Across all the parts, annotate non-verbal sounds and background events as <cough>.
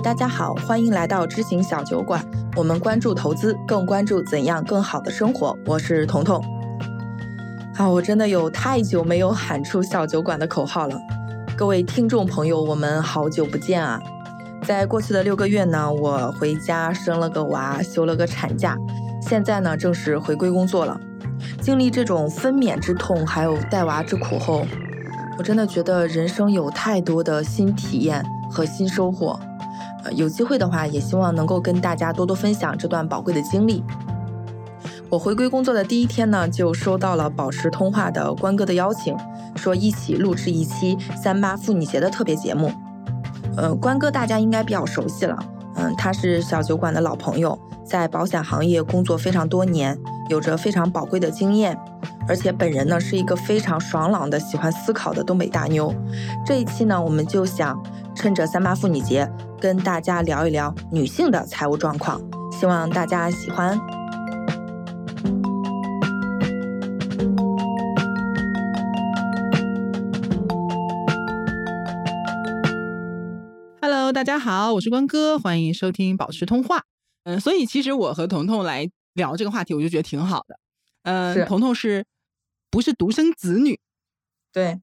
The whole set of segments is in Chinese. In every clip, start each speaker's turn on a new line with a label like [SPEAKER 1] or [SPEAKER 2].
[SPEAKER 1] 大家好，欢迎来到知行小酒馆。我们关注投资，更关注怎样更好的生活。我是彤彤。啊，我真的有太久没有喊出小酒馆的口号了。各位听众朋友，我们好久不见啊！在过去的六个月呢，我回家生了个娃，休了个产假，现在呢正式回归工作了。经历这种分娩之痛，还有带娃之苦后，我真的觉得人生有太多的新体验和新收获。有机会的话，也希望能够跟大家多多分享这段宝贵的经历。我回归工作的第一天呢，就收到了宝石通话的关哥的邀请，说一起录制一期三八妇女节的特别节目。呃，关哥大家应该比较熟悉了，嗯，他是小酒馆的老朋友，在保险行业工作非常多年，有着非常宝贵的经验，而且本人呢是一个非常爽朗的、喜欢思考的东北大妞。这一期呢，我们就想趁着三八妇女节。跟大家聊一聊女性的财务状况，希望大家喜欢。
[SPEAKER 2] Hello，大家好，我是关哥，欢迎收听保持通话。嗯，所以其实我和彤彤来聊这个话题，我就觉得挺好的。嗯，彤彤是不是独生子女？
[SPEAKER 1] 对，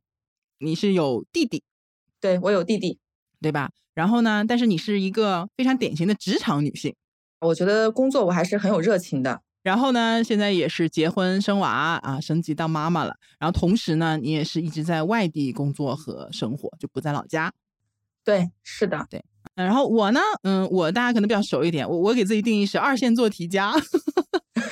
[SPEAKER 2] 你是有弟弟？
[SPEAKER 1] 对我有弟弟，
[SPEAKER 2] 对吧？然后呢？但是你是一个非常典型的职场女性，
[SPEAKER 1] 我觉得工作我还是很有热情的。
[SPEAKER 2] 然后呢，现在也是结婚生娃啊，升级当妈妈了。然后同时呢，你也是一直在外地工作和生活，就不在老家。
[SPEAKER 1] 对，是的，
[SPEAKER 2] 对。然后我呢，嗯，我大家可能比较熟一点，我我给自己定义是二线做题家，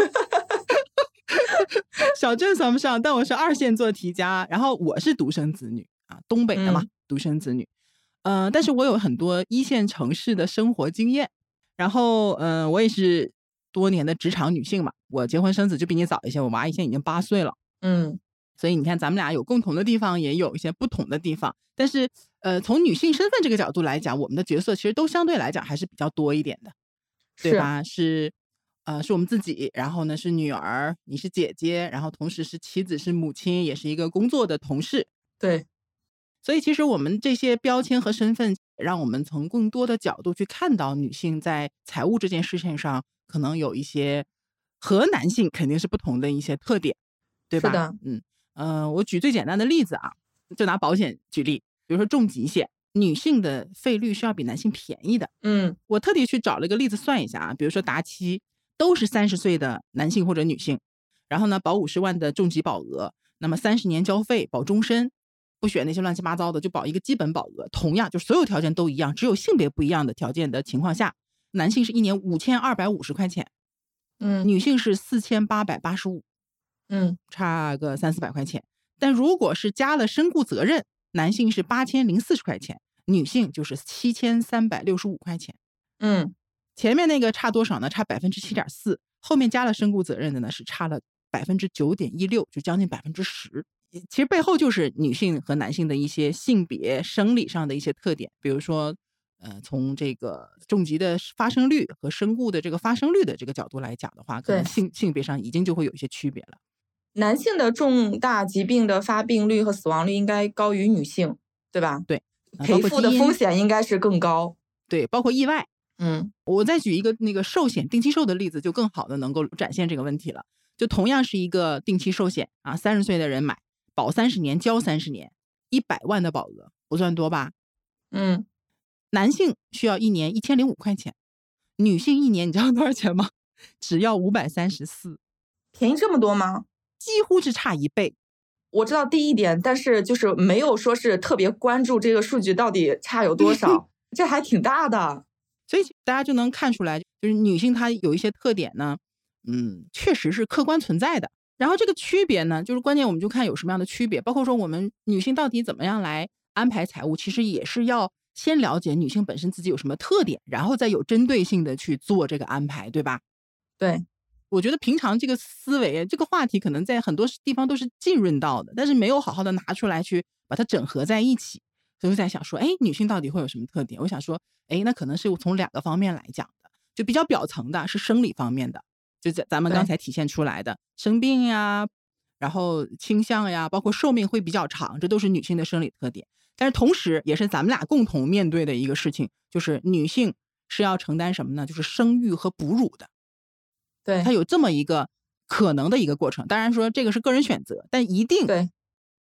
[SPEAKER 2] <laughs> 小镇算不上，但我是二线做题家。然后我是独生子女啊，东北的嘛，独生子女。嗯，但是我有很多一线城市的生活经验，然后嗯，我也是多年的职场女性嘛，我结婚生子就比你早一些，我娃现在已经八岁了，
[SPEAKER 1] 嗯，
[SPEAKER 2] 所以你看咱们俩有共同的地方，也有一些不同的地方，但是呃，从女性身份这个角度来讲，我们的角色其实都相对来讲还是比较多一点的，对吧？是，呃，是我们自己，然后呢是女儿，你是姐姐，然后同时是妻子，是母亲，也是一个工作的同事，
[SPEAKER 1] 对。
[SPEAKER 2] 所以，其实我们这些标签和身份，让我们从更多的角度去看到女性在财务这件事情上，可能有一些和男性肯定是不同的一些特点，对吧？
[SPEAKER 1] 是的，
[SPEAKER 2] 嗯嗯，我举最简单的例子啊，就拿保险举例，比如说重疾险，女性的费率是要比男性便宜的。
[SPEAKER 1] 嗯，
[SPEAKER 2] 我特地去找了一个例子算一下啊，比如说达期都是三十岁的男性或者女性，然后呢保五十万的重疾保额，那么三十年交费保终身。不选那些乱七八糟的，就保一个基本保额。同样，就所有条件都一样，只有性别不一样的条件的情况下，男性是一年五千二百五十块钱，
[SPEAKER 1] 嗯，
[SPEAKER 2] 女性是四千八百八十五，
[SPEAKER 1] 嗯，
[SPEAKER 2] 差个三四百块钱。但如果是加了身故责任，男性是八千零四十块钱，女性就是七千三百六十五块钱。
[SPEAKER 1] 嗯，
[SPEAKER 2] 前面那个差多少呢？差百分之七点四，后面加了身故责任的呢，是差了百分之九点一六，就将近百分之十。其实背后就是女性和男性的一些性别生理上的一些特点，比如说，呃，从这个重疾的发生率和身故的这个发生率的这个角度来讲的话，可能性性别上已经就会有一些区别了。
[SPEAKER 1] 男性的重大疾病的发病率和死亡率应该高于女性，对吧？
[SPEAKER 2] 对，
[SPEAKER 1] 赔付的风险应该是更高。
[SPEAKER 2] 对，包括意外。
[SPEAKER 1] 嗯，
[SPEAKER 2] 我再举一个那个寿险定期寿的例子，就更好的能够展现这个问题了。就同样是一个定期寿险啊，三十岁的人买。保三十年，交三十年，一百万的保额不算多吧？
[SPEAKER 1] 嗯，
[SPEAKER 2] 男性需要一年一千零五块钱，女性一年你知道多少钱吗？<laughs> 只要五百三十四，
[SPEAKER 1] 便宜这么多吗？
[SPEAKER 2] 几乎是差一倍。
[SPEAKER 1] 我知道第一点，但是就是没有说是特别关注这个数据到底差有多少，<laughs> 这还挺大的。
[SPEAKER 2] 所以大家就能看出来，就是女性她有一些特点呢，嗯，确实是客观存在的。然后这个区别呢，就是关键，我们就看有什么样的区别，包括说我们女性到底怎么样来安排财务，其实也是要先了解女性本身自己有什么特点，然后再有针对性的去做这个安排，对吧？
[SPEAKER 1] 对，
[SPEAKER 2] 我觉得平常这个思维，这个话题可能在很多地方都是浸润到的，但是没有好好的拿出来去把它整合在一起，所以在想说，哎，女性到底会有什么特点？我想说，哎，那可能是从两个方面来讲的，就比较表层的是生理方面的。就咱咱们刚才体现出来的生病呀，然后倾向呀，包括寿命会比较长，这都是女性的生理特点。但是同时，也是咱们俩共同面对的一个事情，就是女性是要承担什么呢？就是生育和哺乳的。
[SPEAKER 1] 对，
[SPEAKER 2] 它有这么一个可能的一个过程。当然说这个是个人选择，但一定
[SPEAKER 1] 对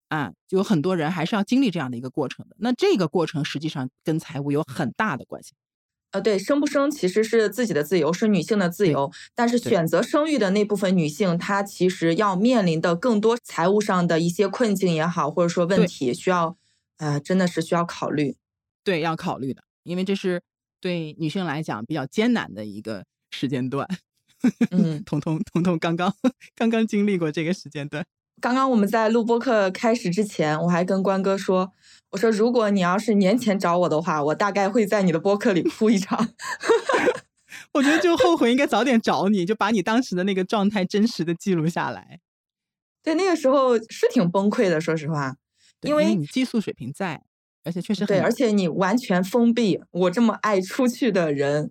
[SPEAKER 2] 啊，就有很多人还是要经历这样的一个过程的。那这个过程实际上跟财务有很大的关系。
[SPEAKER 1] 呃，对，生不生其实是自己的自由，是女性的自由。但是选择生育的那部分女性，她其实要面临的更多财务上的一些困境也好，或者说问题，需要呃，真的是需要考虑。
[SPEAKER 2] 对，要考虑的，因为这是对女性来讲比较艰难的一个时间段。
[SPEAKER 1] 嗯，
[SPEAKER 2] 彤 <laughs> 彤，彤彤刚刚刚刚经历过这个时间段。
[SPEAKER 1] 刚刚我们在录播课开始之前，我还跟关哥说：“我说如果你要是年前找我的话，我大概会在你的播客里哭一场。<laughs> ”
[SPEAKER 2] 我觉得就后悔应该早点找你，就把你当时的那个状态真实的记录下来。
[SPEAKER 1] 对，那个时候是挺崩溃的，说实话，
[SPEAKER 2] 因
[SPEAKER 1] 为
[SPEAKER 2] 你激素水平在，而且确实
[SPEAKER 1] 对，而且你完全封闭。我这么爱出去的人，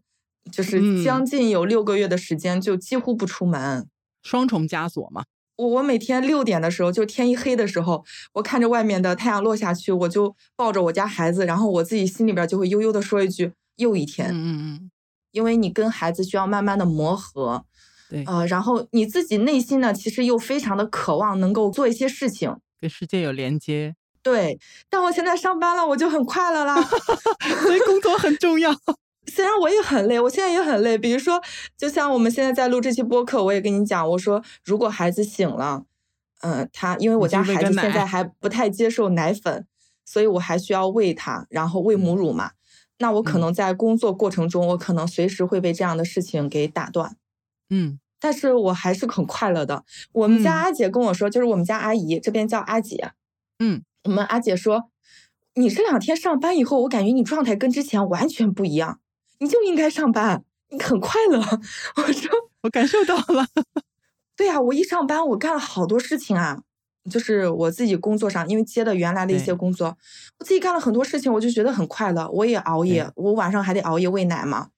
[SPEAKER 1] 就是将近有六个月的时间，就几乎不出门，
[SPEAKER 2] 双重枷锁嘛。
[SPEAKER 1] 我我每天六点的时候，就天一黑的时候，我看着外面的太阳落下去，我就抱着我家孩子，然后我自己心里边就会悠悠的说一句：“又一天。”
[SPEAKER 2] 嗯嗯嗯。
[SPEAKER 1] 因为你跟孩子需要慢慢的磨合，
[SPEAKER 2] 对，
[SPEAKER 1] 呃，然后你自己内心呢，其实又非常的渴望能够做一些事情，
[SPEAKER 2] 跟世界有连接。
[SPEAKER 1] 对，但我现在上班了，我就很快乐啦，<laughs>
[SPEAKER 2] 所以工作很重要。
[SPEAKER 1] 虽然我也很累，我现在也很累。比如说，就像我们现在在录这期播客，我也跟你讲，我说如果孩子醒了，嗯，他因为我家孩子现在还不太接受奶粉，所以我还需要喂他，然后喂母乳嘛。那我可能在工作过程中，我可能随时会被这样的事情给打断。
[SPEAKER 2] 嗯，
[SPEAKER 1] 但是我还是很快乐的。我们家阿姐跟我说，就是我们家阿姨这边叫阿姐。
[SPEAKER 2] 嗯，
[SPEAKER 1] 我们阿姐说，你这两天上班以后，我感觉你状态跟之前完全不一样。你就应该上班，你很快乐。<laughs> 我说，
[SPEAKER 2] 我感受到了。<laughs>
[SPEAKER 1] 对呀，我一上班，我干了好多事情啊。就是我自己工作上，因为接的原来的一些工作，我自己干了很多事情，我就觉得很快乐。我也熬夜，我晚上还得熬夜喂奶嘛，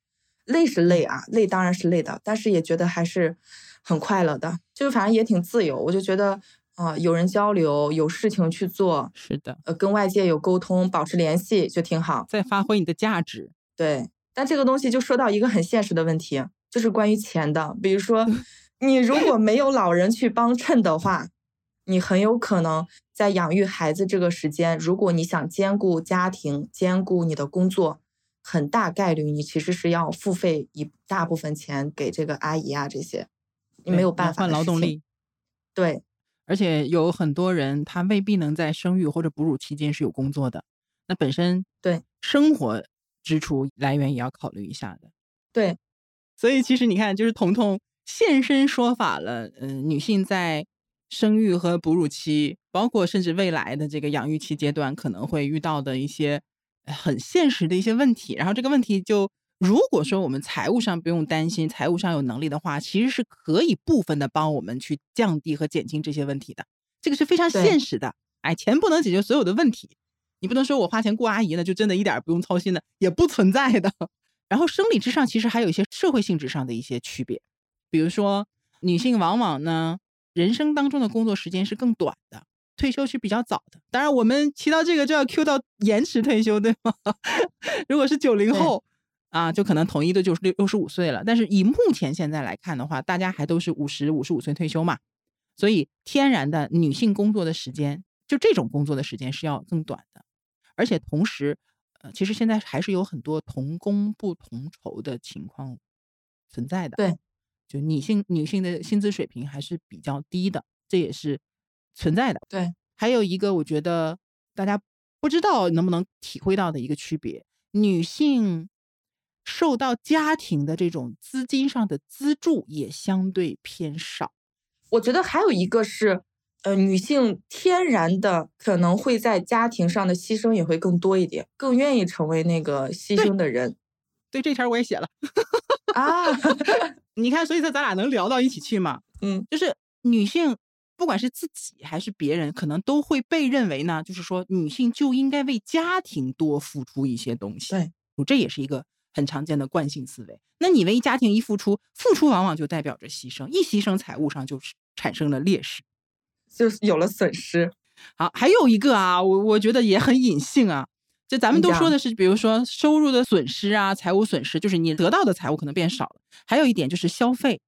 [SPEAKER 1] 累是累啊，累当然是累的，但是也觉得还是很快乐的。就是反正也挺自由，我就觉得啊，有人交流，有事情去做，
[SPEAKER 2] 是的，
[SPEAKER 1] 呃，跟外界有沟通，保持联系就挺好，
[SPEAKER 2] 在发挥你的价值。
[SPEAKER 1] 对。但这个东西就说到一个很现实的问题，就是关于钱的。比如说，你如果没有老人去帮衬的话，你很有可能在养育孩子这个时间，如果你想兼顾家庭、兼顾你的工作，很大概率你其实是要付费一大部分钱给这个阿姨啊这些，你没有办法
[SPEAKER 2] 换劳动力。
[SPEAKER 1] 对，
[SPEAKER 2] 而且有很多人他未必能在生育或者哺乳期间是有工作的，那本身
[SPEAKER 1] 对
[SPEAKER 2] 生活。支出来源也要考虑一下的，
[SPEAKER 1] 对，
[SPEAKER 2] 所以其实你看，就是彤彤现身说法了。嗯，女性在生育和哺乳期，包括甚至未来的这个养育期阶段，可能会遇到的一些很现实的一些问题。然后这个问题就，如果说我们财务上不用担心，财务上有能力的话，其实是可以部分的帮我们去降低和减轻这些问题的。这个是非常现实的。哎，钱不能解决所有的问题。你不能说我花钱雇阿姨呢，就真的一点不用操心的，也不存在的。<laughs> 然后生理之上，其实还有一些社会性质上的一些区别，比如说女性往往呢，人生当中的工作时间是更短的，退休是比较早的。当然，我们提到这个就要 Q 到延迟退休，对吗？<laughs> 如果是九零后啊，就可能统一的就是六六十五岁了。但是以目前现在来看的话，大家还都是五十五十五岁退休嘛，所以天然的女性工作的时间，就这种工作的时间是要更短的。而且同时，呃，其实现在还是有很多同工不同酬的情况存在的。
[SPEAKER 1] 对，
[SPEAKER 2] 就女性女性的薪资水平还是比较低的，这也是存在的。
[SPEAKER 1] 对，
[SPEAKER 2] 还有一个我觉得大家不知道能不能体会到的一个区别，女性受到家庭的这种资金上的资助也相对偏少。
[SPEAKER 1] 我觉得还有一个是。呃，女性天然的可能会在家庭上的牺牲也会更多一点，更愿意成为那个牺牲的人。
[SPEAKER 2] 对这条我也写了
[SPEAKER 1] 啊，<laughs> <laughs>
[SPEAKER 2] 你看，所以说咱俩能聊到一起去吗？
[SPEAKER 1] 嗯，
[SPEAKER 2] 就是女性不管是自己还是别人，可能都会被认为呢，就是说女性就应该为家庭多付出一些东西。
[SPEAKER 1] 对，
[SPEAKER 2] 这也是一个很常见的惯性思维。那你为家庭一付出，付出往往就代表着牺牲，一牺牲财务上就是产生了劣势。
[SPEAKER 1] 就是有了损失，
[SPEAKER 2] 好，还有一个啊，我我觉得也很隐性啊。就咱们都说的是，比如说收入的损失啊，财务损失，就是你得到的财务可能变少了。还有一点就是消费，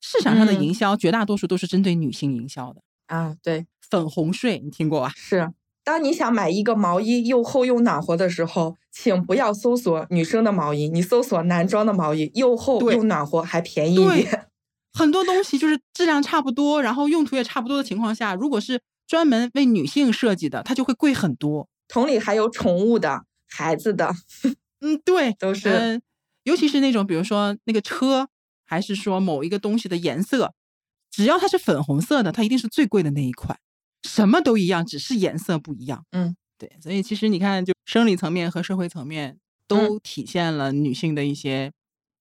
[SPEAKER 2] 市场上的营销绝大多数都是针对女性营销的
[SPEAKER 1] 啊。对，
[SPEAKER 2] 粉红税你听过吧？
[SPEAKER 1] 是。当你想买一个毛衣又厚又暖和的时候，请不要搜索女生的毛衣，你搜索男装的毛衣，又厚又暖和，还便宜一点。
[SPEAKER 2] 很多东西就是质量差不多，然后用途也差不多的情况下，如果是专门为女性设计的，它就会贵很多。
[SPEAKER 1] 同理，还有宠物的、孩子的，<laughs>
[SPEAKER 2] 嗯，对，
[SPEAKER 1] 都是。
[SPEAKER 2] 尤其是那种，比如说那个车，还是说某一个东西的颜色，只要它是粉红色的，它一定是最贵的那一款。什么都一样，只是颜色不一样。
[SPEAKER 1] 嗯，
[SPEAKER 2] 对，所以其实你看，就生理层面和社会层面都体现了女性的一些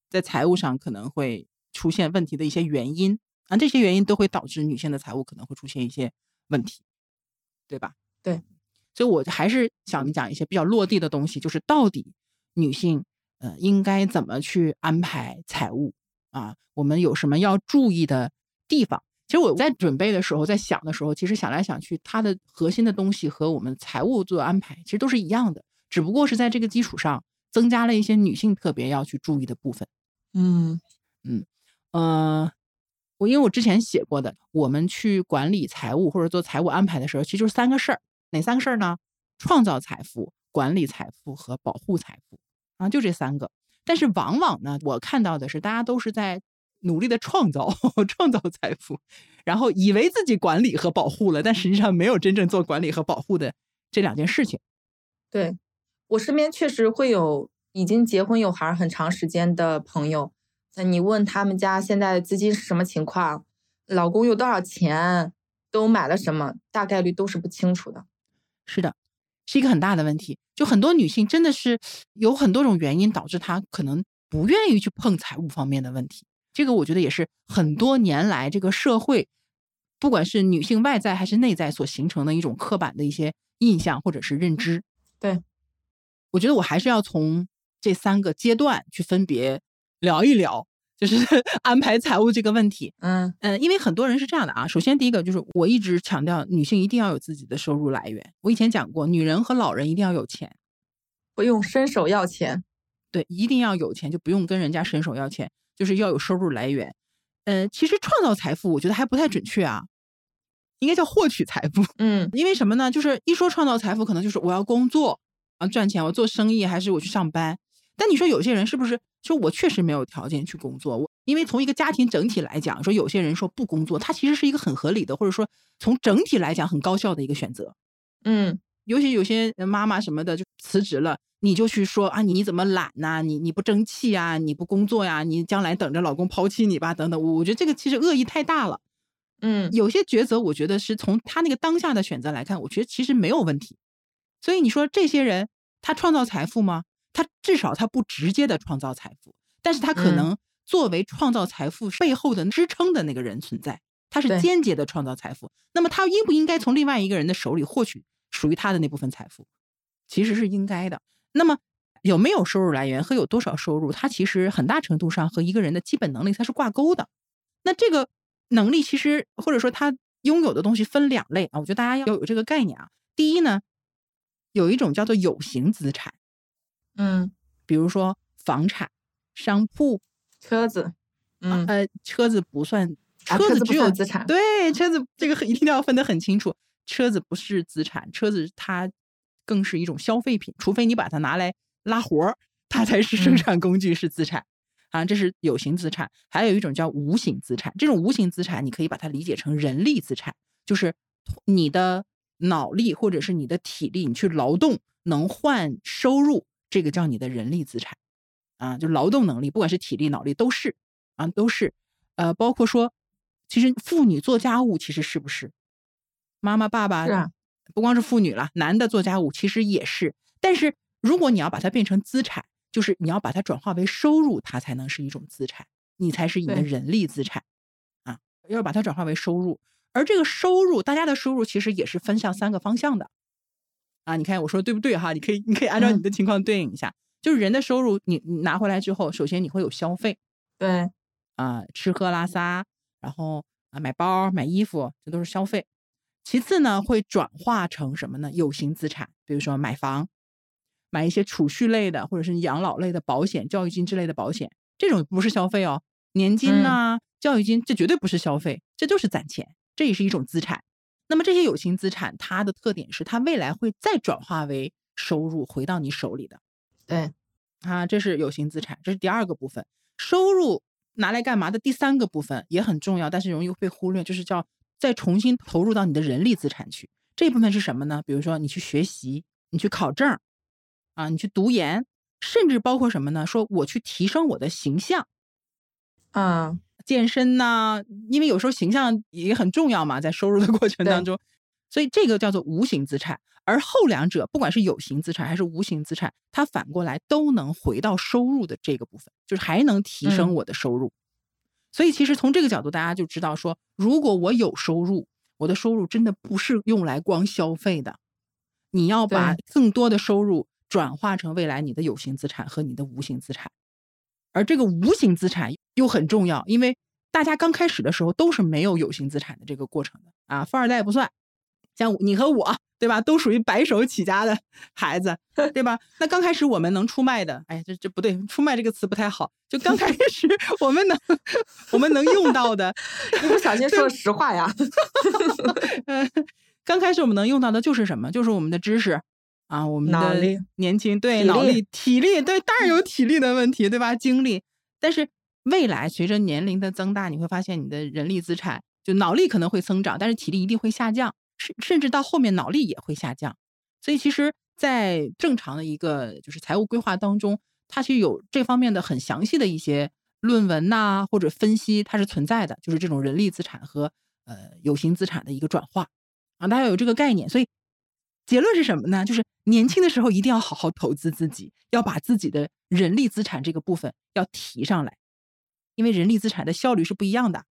[SPEAKER 2] 在财务上可能会出现问题的一些原因啊，这些原因都会导致女性的财务可能会出现一些问题，对吧？
[SPEAKER 1] 对，
[SPEAKER 2] 所以我还是想讲一些比较落地的东西，就是到底女性呃应该怎么去安排财务啊？我们有什么要注意的地方？其实我在准备的时候，在想的时候，其实想来想去，它的核心的东西和我们财务做安排其实都是一样的，只不过是在这个基础上增加了一些女性特别要去注意的部分。
[SPEAKER 1] 嗯
[SPEAKER 2] 嗯呃，我因为我之前写过的，我们去管理财务或者做财务安排的时候，其实就是三个事儿，哪三个事儿呢？创造财富、管理财富和保护财富啊，就这三个。但是往往呢，我看到的是大家都是在。努力的创造 <laughs> 创造财富，然后以为自己管理和保护了，但实际上没有真正做管理和保护的这两件事情。
[SPEAKER 1] 对我身边确实会有已经结婚有孩很长时间的朋友，那你问他们家现在资金是什么情况，老公有多少钱，都买了什么，大概率都是不清楚的。
[SPEAKER 2] 是的，是一个很大的问题。就很多女性真的是有很多种原因导致她可能不愿意去碰财务方面的问题。这个我觉得也是很多年来这个社会，不管是女性外在还是内在所形成的一种刻板的一些印象或者是认知。
[SPEAKER 1] 对，
[SPEAKER 2] 我觉得我还是要从这三个阶段去分别聊一聊，就是 <laughs> 安排财务这个问题。
[SPEAKER 1] 嗯
[SPEAKER 2] 嗯，因为很多人是这样的啊。首先第一个就是我一直强调，女性一定要有自己的收入来源。我以前讲过，女人和老人一定要有钱，
[SPEAKER 1] 不用伸手要钱。
[SPEAKER 2] 对，一定要有钱，就不用跟人家伸手要钱。就是要有收入来源，嗯，其实创造财富我觉得还不太准确啊，应该叫获取财富。
[SPEAKER 1] 嗯，
[SPEAKER 2] 因为什么呢？就是一说创造财富，可能就是我要工作啊赚钱，我做生意还是我去上班。但你说有些人是不是说我确实没有条件去工作？我因为从一个家庭整体来讲，说有些人说不工作，他其实是一个很合理的，或者说从整体来讲很高效的一个选择。
[SPEAKER 1] 嗯，
[SPEAKER 2] 尤其有些妈妈什么的就辞职了。你就去说啊，你怎么懒呐？你你不争气啊？你不工作呀？你将来等着老公抛弃你吧？等等，我觉得这个其实恶意太大了。
[SPEAKER 1] 嗯，
[SPEAKER 2] 有些抉择，我觉得是从他那个当下的选择来看，我觉得其实没有问题。所以你说这些人他创造财富吗？他至少他不直接的创造财富，但是他可能作为创造财富背后的支撑的那个人存在，他是间接的创造财富。那么他应不应该从另外一个人的手里获取属于他的那部分财富？其实是应该的。那么有没有收入来源和有多少收入，它其实很大程度上和一个人的基本能力它是挂钩的。那这个能力其实或者说他拥有的东西分两类啊，我觉得大家要有这个概念啊。第一呢，有一种叫做有形资产，
[SPEAKER 1] 嗯，
[SPEAKER 2] 比如说房产、商铺、
[SPEAKER 1] 车子，嗯
[SPEAKER 2] 呃，车子不算，车
[SPEAKER 1] 子
[SPEAKER 2] 只有
[SPEAKER 1] 资产，
[SPEAKER 2] 对，车子这个一定要分得很清楚，车子不是资产，车子它。更是一种消费品，除非你把它拿来拉活儿，它才是生产工具，是资产啊。这是有形资产，还有一种叫无形资产。这种无形资产，你可以把它理解成人力资产，就是你的脑力或者是你的体力，你去劳动能换收入，这个叫你的人力资产啊。就劳动能力，不管是体力、脑力都是啊，都是呃，包括说，其实妇女做家务，其实是不是妈妈、爸爸？不光是妇女了，男的做家务其实也是。但是如果你要把它变成资产，就是你要把它转化为收入，它才能是一种资产，你才是你的人力资产啊。要把它转化为收入，而这个收入，大家的收入其实也是分向三个方向的啊。你看我说对不对哈？你可以你可以按照你的情况对应一下。就是人的收入，你你拿回来之后，首先你会有消费，
[SPEAKER 1] 对
[SPEAKER 2] 啊，吃喝拉撒，然后啊买包买衣服，这都是消费。其次呢，会转化成什么呢？有形资产，比如说买房，买一些储蓄类的，或者是养老类的保险、教育金之类的保险，这种不是消费哦。年金呐、教育金，这绝对不是消费，这就是攒钱，这也是一种资产。那么这些有形资产，它的特点是它未来会再转化为收入回到你手里的。
[SPEAKER 1] 对，
[SPEAKER 2] 啊，这是有形资产，这是第二个部分。收入拿来干嘛的？第三个部分也很重要，但是容易被忽略，就是叫再重新投入到你的人力资产去。这部分是什么呢？比如说你去学习，你去考证，啊，你去读研，甚至包括什么呢？说我去提升我的形象，
[SPEAKER 1] 啊，
[SPEAKER 2] 健身呐、因为有时候形象也很重要嘛，在收入的 <laughs> 过程当中，所以这个叫做无形资产。而后两者，不管是有形资产还是无形资产，它反过来都能回到收入的这个部分，就是还能提升
[SPEAKER 1] 嗯
[SPEAKER 2] 我的收入。所以其实从这个角度，大家就知道说，如果我有收入，我的收入真的不是用来光消费的，你要把更多的收入转化成未来你的有形资产和你的无形资产。而这个无形资产又很重要，因为大家刚开始的时候都是没有有形资产的这个过程的啊，富二代不算，像你和我，对吧？都属于白手起家的 <laughs> 孩子，<laughs> 对吧？那刚开始我们能出卖的，哎，这这不对，出卖这个词不太好。就刚开 <laughs> 始我们能我们能用到的，
[SPEAKER 1] 一不小心说了实话呀。
[SPEAKER 2] 嗯，刚开始我们能用到的就是什么？就是我们的知识啊，我们的年轻，对脑力、体力，对，当然有体力的问题，对吧？精力，但是未来随着年龄的增大，你会发现你的人力资产，就脑力可能会增长，但是体力一定会下降，甚甚至到后面脑力也会下降。所以其实，在正常的一个就是财务规划当中，它是有这方面的很详细的一些论文呐、或者分析，它是存在的，就是这种人力资产和呃有形资产的一个转化啊，大家有这个概念。所以结论是什么呢？就是年轻的时候一定要好好投资自己，要把自己的人力资产这个部分要提上来，因为人力资产的效率是不一样的，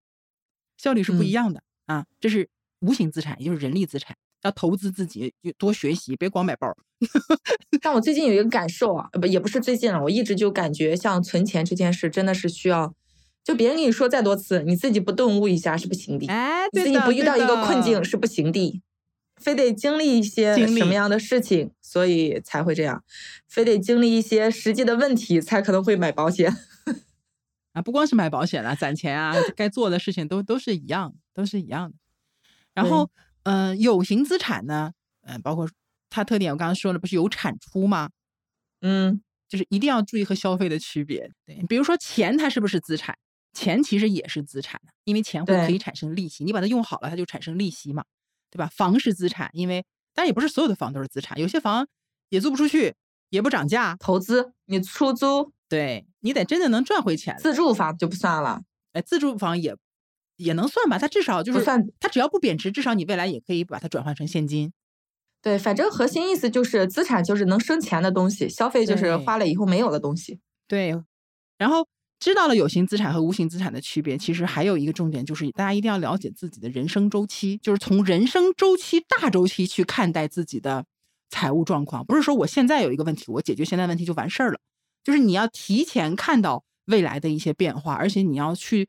[SPEAKER 2] 效率是不一
[SPEAKER 1] 嗯
[SPEAKER 2] 样的、啊。这是无形资产，也就是人力资产，要投资自己，就多学习，别光买包。<laughs>
[SPEAKER 1] 但我最近有一个感受啊，呃不也不是最近了，我一直就感觉像存钱这件事真的是需要，就别人跟你说再多次，你自己不顿悟一下是不行的，
[SPEAKER 2] 哎，
[SPEAKER 1] 你自己不遇到一个困境是不行的，非得经历一些什么样的事情，所以才会这样，非得经历一些实际的问题，才可能会买保险。
[SPEAKER 2] 啊，不光是买保险了，攒钱啊，该做的事情都都是一样，都是一样的。然后，呃，有形资产呢，嗯、包括它特点，我刚刚说了，不是有产出吗？
[SPEAKER 1] 嗯，
[SPEAKER 2] 就是一定要注意和消费的区别。对，比如说钱，它是不是资产？钱其实也是资产的，因为钱会可以产生利息，你把它用好了，它就产生利息嘛，对吧？房是资产，因为当然也不是所有的房都是资产，有些房也租不出去，也不涨价，
[SPEAKER 1] 投资你出租
[SPEAKER 2] 对你得真的能赚回钱。
[SPEAKER 1] 自住房就不算了，
[SPEAKER 2] 哎，自住房也也能算吧，它至少就是
[SPEAKER 1] 不算
[SPEAKER 2] 它只要不贬值，至少你未来也可以把它转换成现金。
[SPEAKER 1] 对，反正核心意思就是资产就是能生钱的东西，消费就是花了以后没有的东西。
[SPEAKER 2] 对，然后知道了有形资产和无形资产的区别，其实还有一个重点就是大家一定要了解自己的人生周期，就是从人生周期大周期去看待自己的财务状况，不是说我现在有一个问题，我解决现在问题就完事儿了，就是你要提前看到未来的一些变化，而且你要去。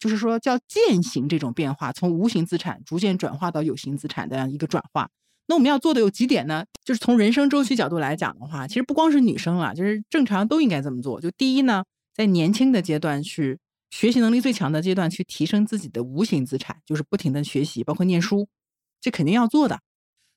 [SPEAKER 2] 就是说，叫践行这种变化，从无形资产逐渐转化到有形资产的一个转化。那我们要做的有几点呢？就是从人生周期角度来讲的话，其实不光是女生啊，就是正常都应该这么做。就第一呢，在年轻的阶段去学习能力最强的阶段去提升自己的无形资产，就是不停的学习，包括念书，这肯定要做的。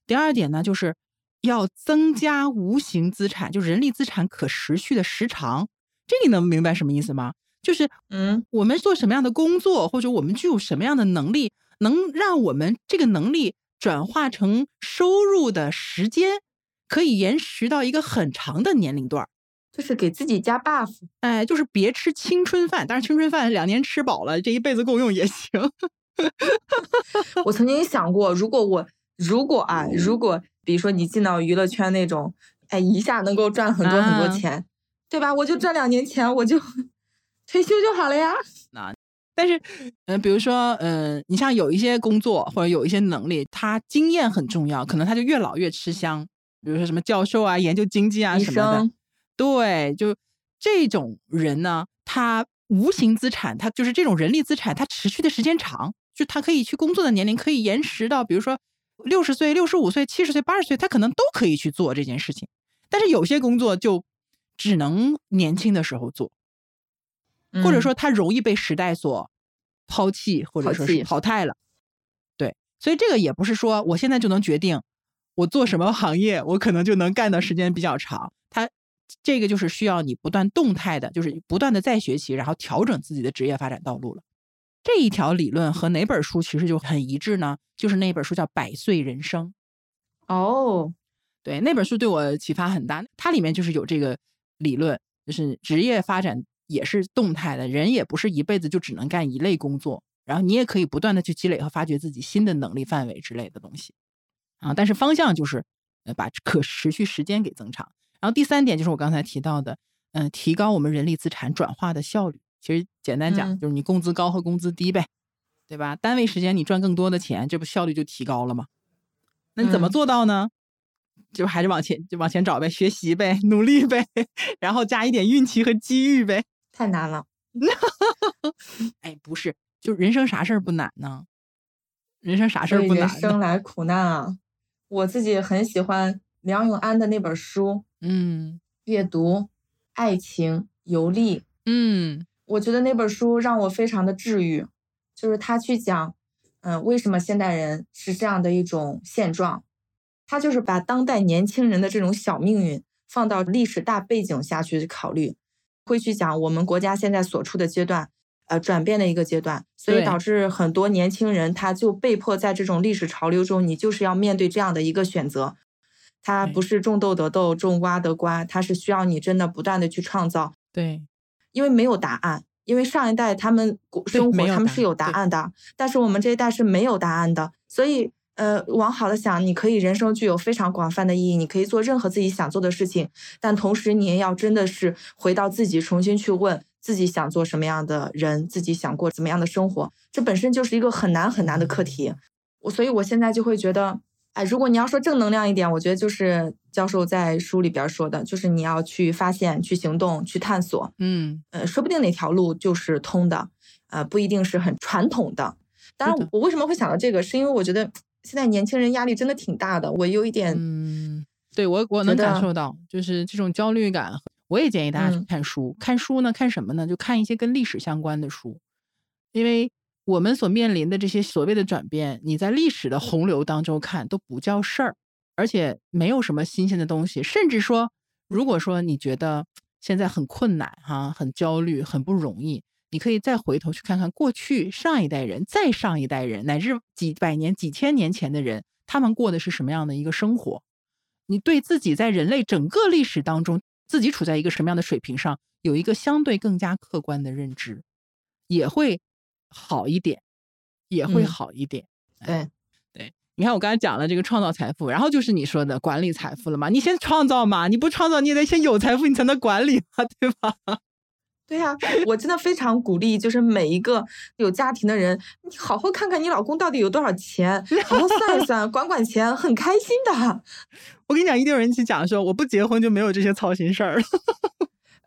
[SPEAKER 2] 第二点呢，就是要增加无形资产，就人力资产可持续的时长。这你能明白什么意思吗？就是
[SPEAKER 1] 嗯，
[SPEAKER 2] 我们做什么样的工作，或者我们具有什么样的能力，能让我们这个能力转化成收入的时间，可以延迟到一个很长的年龄段儿。
[SPEAKER 1] 就是给自己加 buff。
[SPEAKER 2] 哎，就是别吃青春饭，但是青春饭两年吃饱了，这一辈子够用也行。<laughs>
[SPEAKER 1] 我曾经想过，如果我如果啊，如果比如说你进到娱乐圈那种，哎，一下能够赚很多很多
[SPEAKER 2] 啊
[SPEAKER 1] 钱，对吧？我就赚两年钱，我就退休就好了呀。
[SPEAKER 2] 啊但是，嗯、比如说，嗯、你像有一些工作或者有一些能力，他经验很重要，可能他就越老越吃香。比如说什么教授啊、研究经济啊什么的，对，就这种人呢，他无形资产，他就是这种人力资产，他持续的时间长，就他可以去工作的年龄可以延迟到，比如说六十岁、六十五岁、七十岁、八十岁，他可能都可以去做这件事情。但是有些工作就只能年轻的时候做，或者说他容易被时代所抛弃，或者说是淘汰了。对，所以这个也不是说我现在就能决定我做什么行业，我可能就能干的时间比较长。他这个就是需要你不断动态的，就是不断的在学习，然后调整自己的职业发展道路了。这一条理论和哪本书其实就很一致呢？就是那本书叫《百岁人生》。
[SPEAKER 1] 哦，
[SPEAKER 2] 对，那本书对我启发很大。它里面就是有这个理论，就是职业发展也是动态的，人也不是一辈子就只能干一类工作，然后你也可以不断的去积累和发掘自己新的能力范围之类的东西。啊，但是方向就是呃把可持续时间给增长。然后第三点就是我刚才提到的，嗯，提高我们人力资产转化的效率。其实简单讲就是你工资高和工资低呗，对吧？单位时间你赚更多的钱，这不效率就提高了吗？那你怎么做到呢？就还是往前就往前找呗，学习呗，努力呗，然后加一点运气和机遇呗。
[SPEAKER 1] 太难了。<laughs>
[SPEAKER 2] 哎，不是，就人生啥事儿不难呢？人生啥事儿不难？
[SPEAKER 1] 生来苦难啊！我自己很喜欢梁永安的那本书。
[SPEAKER 2] 嗯，
[SPEAKER 1] 阅读、爱情、游历。
[SPEAKER 2] 嗯，
[SPEAKER 1] 我觉得那本书让我非常的治愈，就是他去讲，嗯，为什么现代人是这样的一种现状，他就是把当代年轻人的这种小命运放到历史大背景下去考虑，会去讲我们国家现在所处的阶段，呃，转变的一个阶段，所以导致很多年轻人他就被迫在这种历史潮流中，你就是要面对这样的一个选择。它不是种豆得豆，种瓜得瓜，它是需要你真的不断的去创造。
[SPEAKER 2] 对，
[SPEAKER 1] 因为没有答案，因为上一代他们生活他们是有答案的，但是我们这一代是没有答案的。所以，呃，往好的想，你可以人生具有非常广泛的意义，你可以做任何自己想做的事情，但同时你也要真的是回到自己，重新去问自己想做什么样的人，自己想过怎么样的生活，这本身就是一个很难很难的课题。我所以，我现在就会觉得。哎，如果你要说正能量一点，我觉得就是教授在书里边说的，就是你要去发现、去行动、去探索。
[SPEAKER 2] 嗯，
[SPEAKER 1] 呃，说不定哪条路就是通的，呃，不一定是很传统的。当然，我为什么会想到这个，是因为我觉得现在年轻人压力真的挺大的。我有一点，
[SPEAKER 2] 嗯，对我我能感受到，就是这种焦虑感。我也建议大家去看书，看书呢，看什么呢？就看一些跟历史相关的书，因为。我们所面临的这些所谓的转变，你在历史的洪流当中看都不叫事儿，而且没有什么新鲜的东西。甚至说，如果说你觉得现在很困难哈，很焦虑，很不容易，你可以再回头去看看过去上一代人、再上一代人，乃至几百年、几千年前的人，他们过的是什么样的一个生活？你对自己在人类整个历史当中，自己处在一个什么样的水平上，有一个相对更加客观的认知，也会。好一点，也会好一点。
[SPEAKER 1] 对，
[SPEAKER 2] 对，你看我刚才讲了这个创造财富，然后就是你说的管理财富了嘛？你先创造嘛，你不创造，你也得先有财富，你才能管理嘛，对吧？<laughs>
[SPEAKER 1] 对呀，我真的非常鼓励，就是每一个有家庭的人，你好好看看你老公到底有多少钱，<laughs> 好好算一算，管管钱，很开心的。<laughs>
[SPEAKER 2] 我跟你讲，一定有人去讲说，我不结婚就没有这些操心事儿了。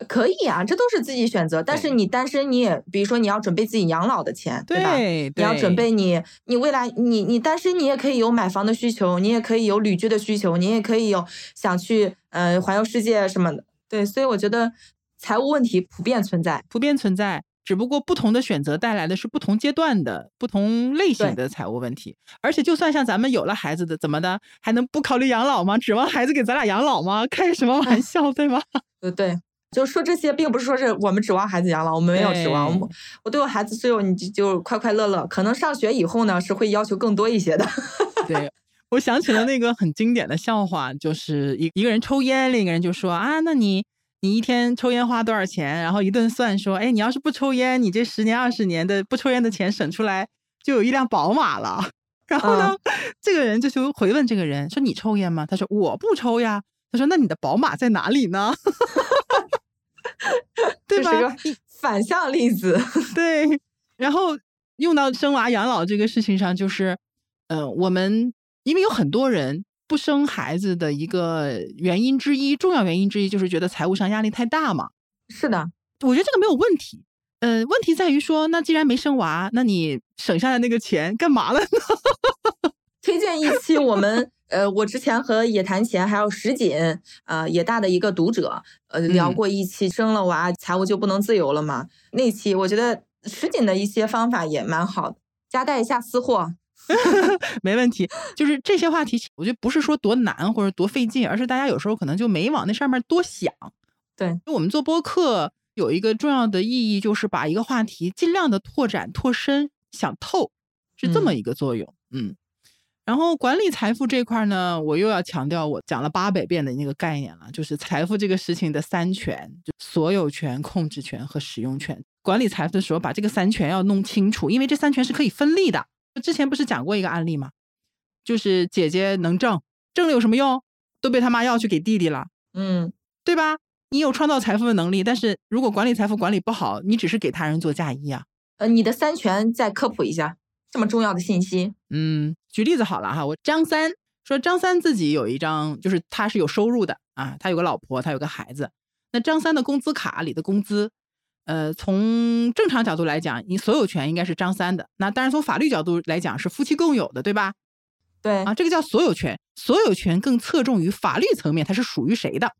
[SPEAKER 1] 可以啊，这都是自己选择。但是你单身，你也比如说你要准备自己养老的钱，对吧？你要准备你，你未来你你单身，你也可以有买房的需求，你也可以有旅居的需求，你也可以有想去呃环游世界什么的。对，所以我觉得财务问题普遍存在，
[SPEAKER 2] 普遍存在，只不过不同的选择带来的是不同阶段的不同类型的财务问题。而且就算像咱们有了孩子的，怎么的还能不考虑养老吗？指望孩子给咱俩养老吗？开什么玩笑，对吗？<laughs>
[SPEAKER 1] 呃，对。就说这些，并不是说是我们指望孩子养老，我们没有指望。我我对我孩子，所有你就就快快乐乐。可能上学以后呢，是会要求更多一些的。<laughs>
[SPEAKER 2] 对，我想起了那个很经典的笑话，就是一一个人抽烟，另一个人就说啊，那你你一天抽烟花多少钱？然后一顿算说，哎，你要是不抽烟，你这十年二十年的不抽烟的钱省出来，就有一辆宝马了。然后呢，这个人就就回问这个人说，你抽烟吗？他说我不抽呀。他说那你的宝马在哪里呢？<laughs> <laughs> 对吧？
[SPEAKER 1] 反向例子，<laughs>
[SPEAKER 2] 对。然后用到生娃养老这个事情上，就是，呃，我们因为有很多人不生孩子的一个原因之一，重要原因之一就是觉得财务上压力太大嘛。
[SPEAKER 1] 是的，
[SPEAKER 2] 我觉得这个没有问题。呃，问题在于说，那既然没生娃，那你省下来那个钱干嘛了呢？<laughs>
[SPEAKER 1] 推荐一期我们，呃，我之前和野谈钱还有石锦，呃，野大的一个读者，呃，聊过一期，生了娃财务就不能自由了嘛？那期我觉得石锦的一些方法也蛮好的，夹带一下私货，<laughs>
[SPEAKER 2] 没问题。就是这些话题，我觉得不是说多难或者多费劲，而是大家有时候可能就没往那上面多想。
[SPEAKER 1] 对，
[SPEAKER 2] 我们做播客有一个重要的意义，就是把一个话题尽量的拓展、拓深、想透，是这么一个作用。嗯。然后管理财富这块呢，我又要强调我讲了八百遍的那个概念了，就是财富这个事情的三权，就所有权、控制权和使用权。管理财富的时候，把这个三权要弄清楚，因为这三权是可以分立的。之前不是讲过一个案例吗？就是姐姐能挣，挣了有什么用？都被他妈要去给弟弟了，
[SPEAKER 1] 嗯，
[SPEAKER 2] 对吧？你有创造财富的能力，但是如果管理财富管理不好，你只是给他人做嫁衣啊。
[SPEAKER 1] 呃，你的三权再科普一下。这么重要的信息，
[SPEAKER 2] 嗯，举例子好了哈，我张三说张三自己有一张，就是他是有收入的啊，他有个老婆，他有个孩子。那张三的工资卡里的工资，呃，从正常角度来讲，你所有权应该是张三的。那当然从法律角度来讲是夫妻共有的，对吧？
[SPEAKER 1] 对
[SPEAKER 2] 啊，这个叫所有权，所有权更侧重于法律层面，它是属于谁的？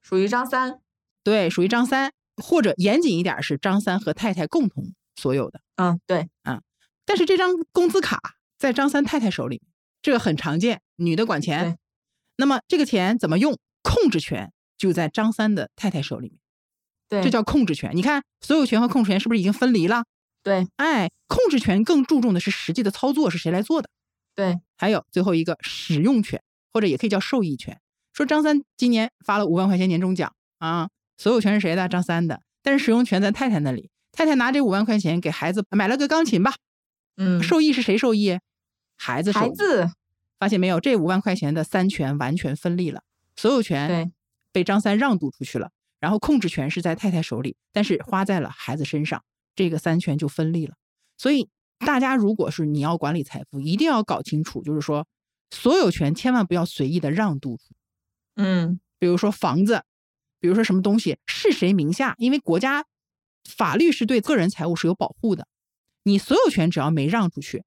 [SPEAKER 1] 属于张三。
[SPEAKER 2] 对，属于张三，或者严谨一点是张三和太太共同所有的。
[SPEAKER 1] 嗯，对，
[SPEAKER 2] 嗯。但是这张工资卡在张三太太手里，这个很常见，女的管钱。那么这个钱怎么用，控制权就在张三的太太手里面。
[SPEAKER 1] 对，
[SPEAKER 2] 这叫控制权。你看，所有权和控制权是不是已经分离了？
[SPEAKER 1] 对，
[SPEAKER 2] 哎，控制权更注重的是实际的操作是谁来做的。
[SPEAKER 1] 对，
[SPEAKER 2] 还有最后一个使用权，或者也可以叫受益权。说张三今年发了五万块钱年终奖啊，所有权是谁的？张三的，但是使用权在太太那里。太太拿这五万块钱给孩子买了个钢琴吧。
[SPEAKER 1] 嗯，
[SPEAKER 2] 受益是谁受益？孩子。
[SPEAKER 1] 孩子，
[SPEAKER 2] 发现没有？这五万块钱的三权完全分立了，所有权被张三让渡出去了，然后控制权是在太太手里，但是花在了孩子身上，这个三权就分立了。所以大家如果是你要管理财富，一定要搞清楚，就是说所有权千万不要随意的让渡。
[SPEAKER 1] 嗯，
[SPEAKER 2] 比如说房子，比如说什么东西是谁名下，因为国家法律是对个人财物是有保护的。你所有权只要没让出去，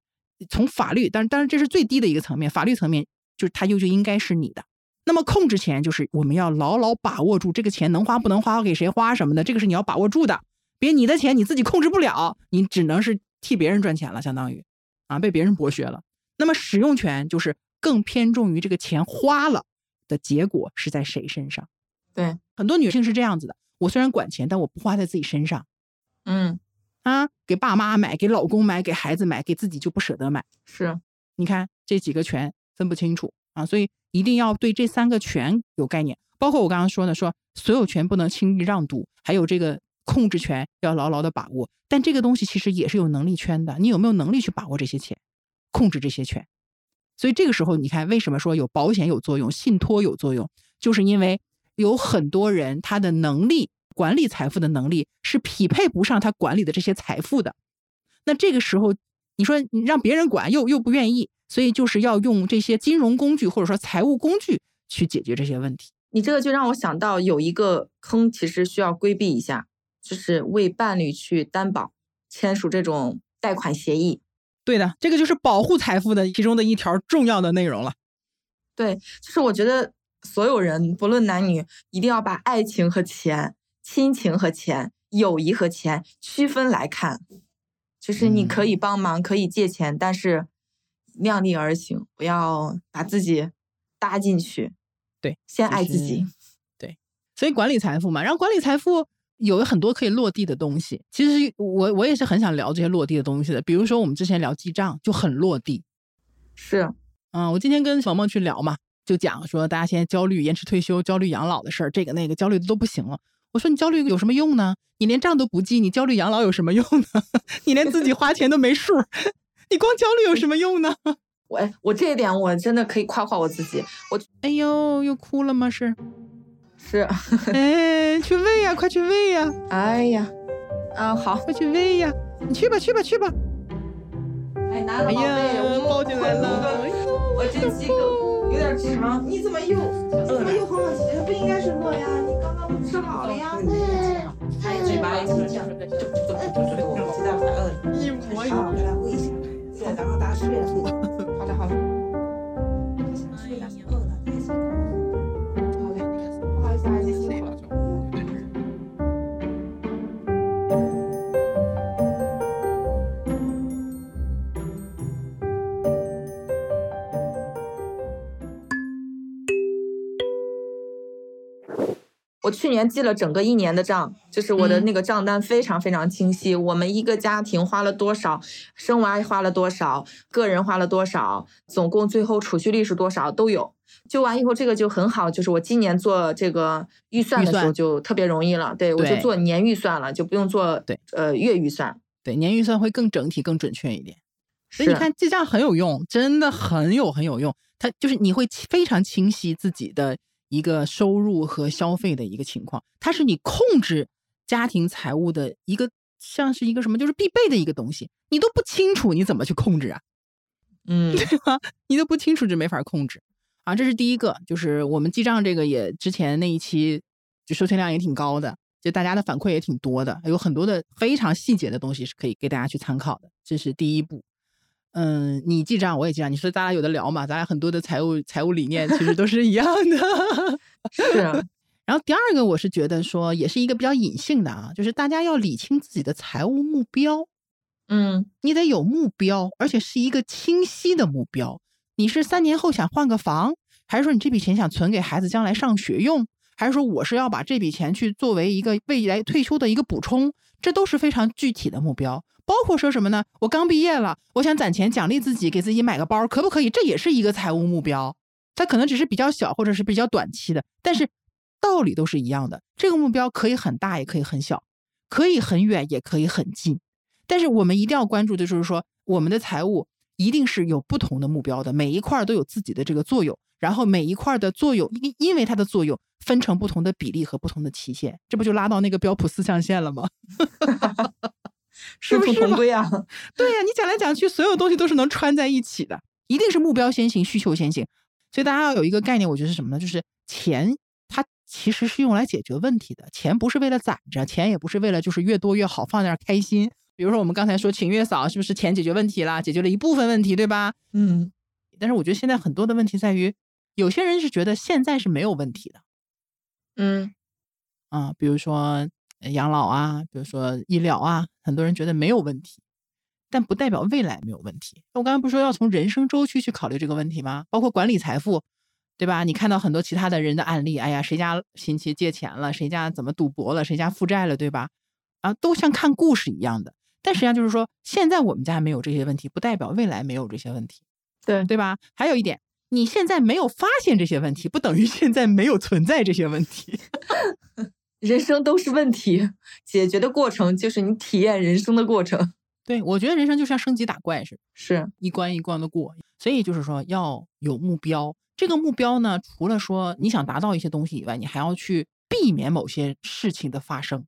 [SPEAKER 2] 从法律，但是当然这是最低的一个层面，法律层面就是它就就应该是你的。那么控制权就是我们要牢牢把握住这个钱能花不能花，给谁花什么的，这个是你要把握住的。别你的钱你自己控制不了，你只能是替别人赚钱了，相当于啊被别人剥削了。那么使用权就是更偏重于这个钱花了的结果是在谁身上。
[SPEAKER 1] 对，
[SPEAKER 2] 很多女性是这样子的，我虽然管钱，但我不花在自己身上。
[SPEAKER 1] 嗯。
[SPEAKER 2] 啊，给爸妈买，给老公买，给孩子买，给自己就不舍得买。
[SPEAKER 1] 是，
[SPEAKER 2] 你看这几个权分不清楚啊，所以一定要对这三个权有概念。包括我刚刚说的，说所有权不能轻易让渡，还有这个控制权要牢牢的把握。但这个东西其实也是有能力圈的，你有没有能力去把握这些钱，控制这些权？所以这个时候，你看为什么说有保险有作用，信托有作用，就是因为有很多人他的能力。管理财富的能力是匹配不上他管理的这些财富的，那这个时候你说你让别人管又又不愿意，所以就是要用这些金融工具或者说财务工具去解决这些问题。
[SPEAKER 1] 你这个就让我想到有一个坑，其实需要规避一下，就是为伴侣去担保签署这种贷款协议。
[SPEAKER 2] 对的，这个就是保护财富的其中的一条重要的内容了。
[SPEAKER 1] 对，就是我觉得所有人不论男女，一定要把爱情和钱。亲情和钱，友谊和钱区分来看，就是你可以帮忙，可以借钱，但是量力而行，不要把自己搭进去。
[SPEAKER 2] 对，
[SPEAKER 1] 先爱自己。
[SPEAKER 2] 对，所以管理财富嘛，然后管理财富有很多可以落地的东西。其实我我也是很想聊这些落地的东西的，比如说我们之前聊记账就很落地。
[SPEAKER 1] 是，
[SPEAKER 2] 嗯，我今天跟小梦去聊嘛，就讲说大家现在焦虑延迟退休、焦虑养老的事儿，这个那个焦虑的都不行了。我说你焦虑有什么用呢？你连账都不记，你焦虑养老有什么用呢？<laughs> 你连自己花钱都没数，你光焦虑有什么用呢？
[SPEAKER 1] 我我这一点我真的可以夸夸我自己。我
[SPEAKER 2] 哎呦，又哭了吗？是
[SPEAKER 1] 是，
[SPEAKER 2] 哎，去喂呀，快去喂呀！
[SPEAKER 1] 哎呀，啊好，
[SPEAKER 2] 快去喂呀！你去吧，去吧，去吧。
[SPEAKER 1] 哎，拿了宝贝，我
[SPEAKER 2] 抱进来了。
[SPEAKER 1] 我这几个有点长，你怎么又怎么又哼了起来？不应该是乐呀，你。吃好了呀。
[SPEAKER 2] 他嘴巴里就是
[SPEAKER 3] 这个，我知道他饿了，
[SPEAKER 2] 一模一
[SPEAKER 3] 好，我给他喂一下，对，然后大家吃。
[SPEAKER 1] 好的好的。
[SPEAKER 3] 吃点饿了，
[SPEAKER 1] 我去年记了整个一年的账，就是我的那个账单非常非常清晰。我们一个家庭花了多少，生娃花了多少，个人花了多少，总共最后储蓄率是多少都有。就完以后，这个就很好，就是我今年做这个预算的时候就特别容易了。对我就做年预算了，就不用做
[SPEAKER 2] 对
[SPEAKER 1] 呃月预算。
[SPEAKER 2] 对年预算会更整体、更准确一点。所以你看记账很有用，真的很有很有用。它就是你会非常清晰自己的。一个收入和消费的一个情况，它是你控制家庭财务的一个，像是一个什么，就是必备的一个东西。你都不清楚，你怎么去控制啊？
[SPEAKER 1] 嗯，
[SPEAKER 2] 对吧？你都不清楚，就没法控制啊。这是第一个，就是我们记账这个也之前那一期就收听量也挺高的，就大家的反馈也挺多的，有很多的非常细节的东西是可以给大家去参考的。这是第一步。嗯，你记账，我也记账。你说咱俩有的聊嘛？咱俩很多的财务财务理念其实都是一样的。<laughs>
[SPEAKER 1] 是。
[SPEAKER 2] 啊 <laughs> 然后第二个，我是觉得说，也是一个比较隐性的啊，就是大家要理清自己的财务目标。
[SPEAKER 1] 嗯，
[SPEAKER 2] 你得有目标，而且是一个清晰的目标。你是三年后想换个房，还是说你这笔钱想存给孩子将来上学用，还是说我是要把这笔钱去作为一个未来退休的一个补充？这都是非常具体的目标。包括说什么呢？我刚毕业了，我想攒钱奖励自己，给自己买个包，可不可以？这也是一个财务目标。它可能只是比较小，或者是比较短期的，但是道理都是一样的。这个目标可以很大，也可以很小，可以很远，也可以很近。但是我们一定要关注的就是说，我们的财务一定是有不同的目标的，每一块都有自己的这个作用，然后每一块的作用因因为它的作用分成不同的比例和不同的期限，这不就拉到那个标普四象限了吗？
[SPEAKER 1] 殊途同归啊！<laughs>
[SPEAKER 2] 对呀，你讲来讲去，所有东西都是能穿在一起的，一定是目标先行，需求先行。所以大家要有一个概念，我觉得是什么呢？就是钱，它其实是用来解决问题的。钱不是为了攒着，钱也不是为了就是越多越好，放那儿开心。比如说我们刚才说请月嫂，是不是钱解决问题了？解决了一部分问题，对吧？
[SPEAKER 1] 嗯。
[SPEAKER 2] 但是我觉得现在很多的问题在于，有些人是觉得现在是没有问题的。
[SPEAKER 1] 嗯。
[SPEAKER 2] 啊，比如说。养老啊，比如说医疗啊，很多人觉得没有问题，但不代表未来没有问题。我刚才不是说要从人生周期去考虑这个问题吗？包括管理财富，对吧？你看到很多其他的人的案例，哎呀，谁家亲戚借钱了，谁家怎么赌博了，谁家负债了，对吧？啊，都像看故事一样的。但实际上就是说，现在我们家没有这些问题，不代表未来没有这些问题，
[SPEAKER 1] 对
[SPEAKER 2] 对吧？还有一点，你现在没有发现这些问题，不等于现在没有存在这些问题。<laughs>
[SPEAKER 1] 人生都是问题，解决的过程就是你体验人生的过程。
[SPEAKER 2] 对我觉得人生就像升级打怪似的，
[SPEAKER 1] 是
[SPEAKER 2] 一关一关的过。所以就是说要有目标，这个目标呢，除了说你想达到一些东西以外，你还要去避免某些事情的发生。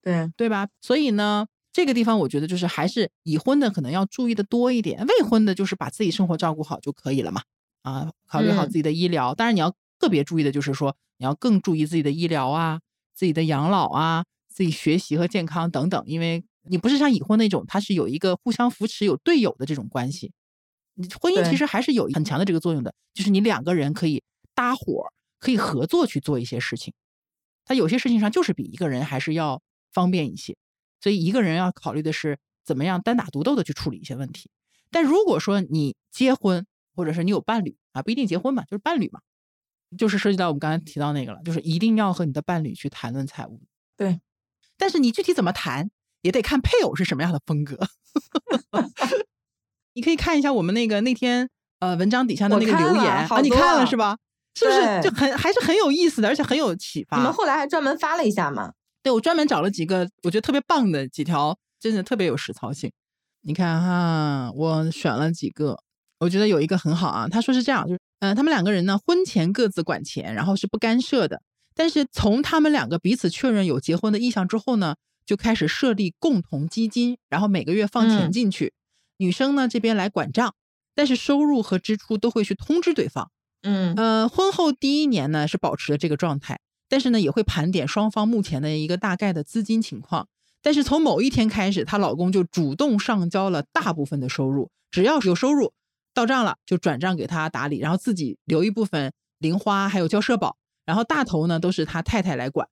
[SPEAKER 1] 对
[SPEAKER 2] 对吧？所以呢，这个地方我觉得就是还是已婚的可能要注意的多一点，未婚的就是把自己生活照顾好就可以了嘛。啊，考虑好自己的医疗，当然你要特别注意的就是说你要更注意自己的医疗啊。自己的养老啊，自己学习和健康等等，因为你不是像已婚那种，它是有一个互相扶持、有队友的这种关系。婚姻其实还是有很强的这个作用的，就是你两个人可以搭伙，可以合作去做一些事情。他有些事情上就是比一个人还是要方便一些，所以一个人要考虑的是怎么样单打独斗的去处理一些问题。但如果说你结婚，或者是你有伴侣啊，不一定结婚嘛，就是伴侣嘛。就是涉及到我们刚才提到那个了，就是一定要和你的伴侣去谈论财务。
[SPEAKER 1] 对，
[SPEAKER 2] 但是你具体怎么谈，也得看配偶是什么样的风格。<laughs> 你可以看一下我们那个那天呃文章底下的那个留言
[SPEAKER 1] 啊，
[SPEAKER 2] 你看了是吧？是不是就很还是很有意思的，而且很有启发？
[SPEAKER 1] 你们后来还专门发了一下吗？
[SPEAKER 2] 对，我专门找了几个我觉得特别棒的几条，真的特别有实操性。你看哈，我选了几个，我觉得有一个很好啊。他说是这样，就是。嗯，他们两个人呢，婚前各自管钱，然后是不干涉的。但是从他们两个彼此确认有结婚的意向之后呢，就开始设立共同基金，然后每个月放钱进去。女生呢这边来管账，但是收入和支出都会去通知对方。
[SPEAKER 1] 嗯，
[SPEAKER 2] 呃，婚后第一年呢是保持了这个状态，但是呢，也会盘点双方目前的一个大概的资金情况。但是从某一天开始，她老公就主动上交了大部分的收入，只要是有收入到账了，就转账给他打理，然后自己留一部分零花，还有交社保，然后大头呢都是他太太来管。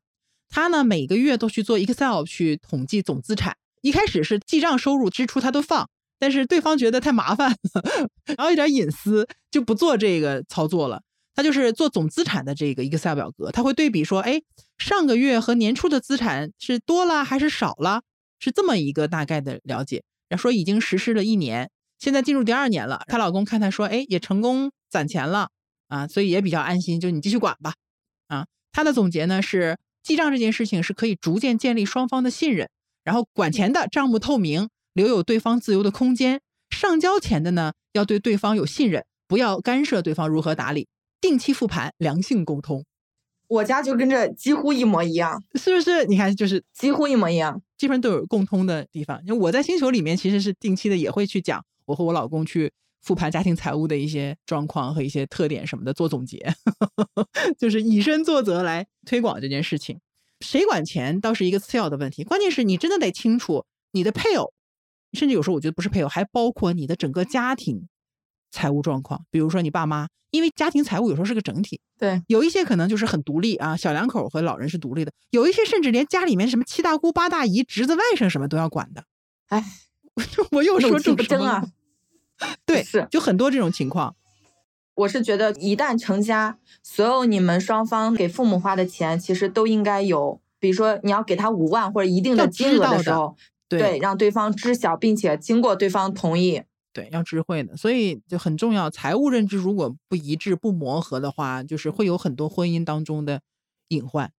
[SPEAKER 2] 他呢每个月都去做 Excel 去统计总资产，一开始是记账收入支出他都放，但是对方觉得太麻烦了，<laughs> 然后有点隐私，就不做这个操作了。他就是做总资产的这个 Excel 表格，他会对比说，哎，上个月和年初的资产是多了还是少了，是这么一个大概的了解。然后说已经实施了一年，现在进入第二年了。她老公看她说，哎，也成功攒钱了啊，所以也比较安心，就你继续管吧。啊，她的总结呢是，记账这件事情是可以逐渐建立双方的信任，然后管钱的账目透明，留有对方自由的空间；上交钱的呢，要对对方有信任，不要干涉对方如何打理。定期复盘，良性沟通，
[SPEAKER 1] 我家就跟这几乎一模一样，
[SPEAKER 2] 是不是？你看，就是
[SPEAKER 1] 几乎一模一样，
[SPEAKER 2] 基本上都有共通的地方。因为我在星球里面其实是定期的，也会去讲我和我老公去复盘家庭财务的一些状况和一些特点什么的，做总结，<laughs> 就是以身作则来推广这件事情。谁管钱倒是一个次要的问题，关键是你真的得清楚你的配偶，甚至有时候我觉得不是配偶，还包括你的整个家庭。财务状况，比如说你爸妈，因为家庭财务有时候是个整体，
[SPEAKER 1] 对，
[SPEAKER 2] 有一些可能就是很独立啊，小两口和老人是独立的，有一些甚至连家里面什么七大姑八大姨、侄子外甥什么都要管的。
[SPEAKER 1] 哎，<laughs>
[SPEAKER 2] 我又说这
[SPEAKER 1] 真啊，<laughs>
[SPEAKER 2] 对，
[SPEAKER 1] 是，
[SPEAKER 2] 就很多这种情况。
[SPEAKER 1] 我是觉得，一旦成家，所有你们双方给父母花的钱，其实都应该有，比如说你要给他五万或者一定的金额的时候，对，让对方知晓，并且经过对方同意。
[SPEAKER 2] 对，要智慧的，所以就很重要。财务认知如果不一致、不磨合的话，就是会有很多婚姻当中的隐患。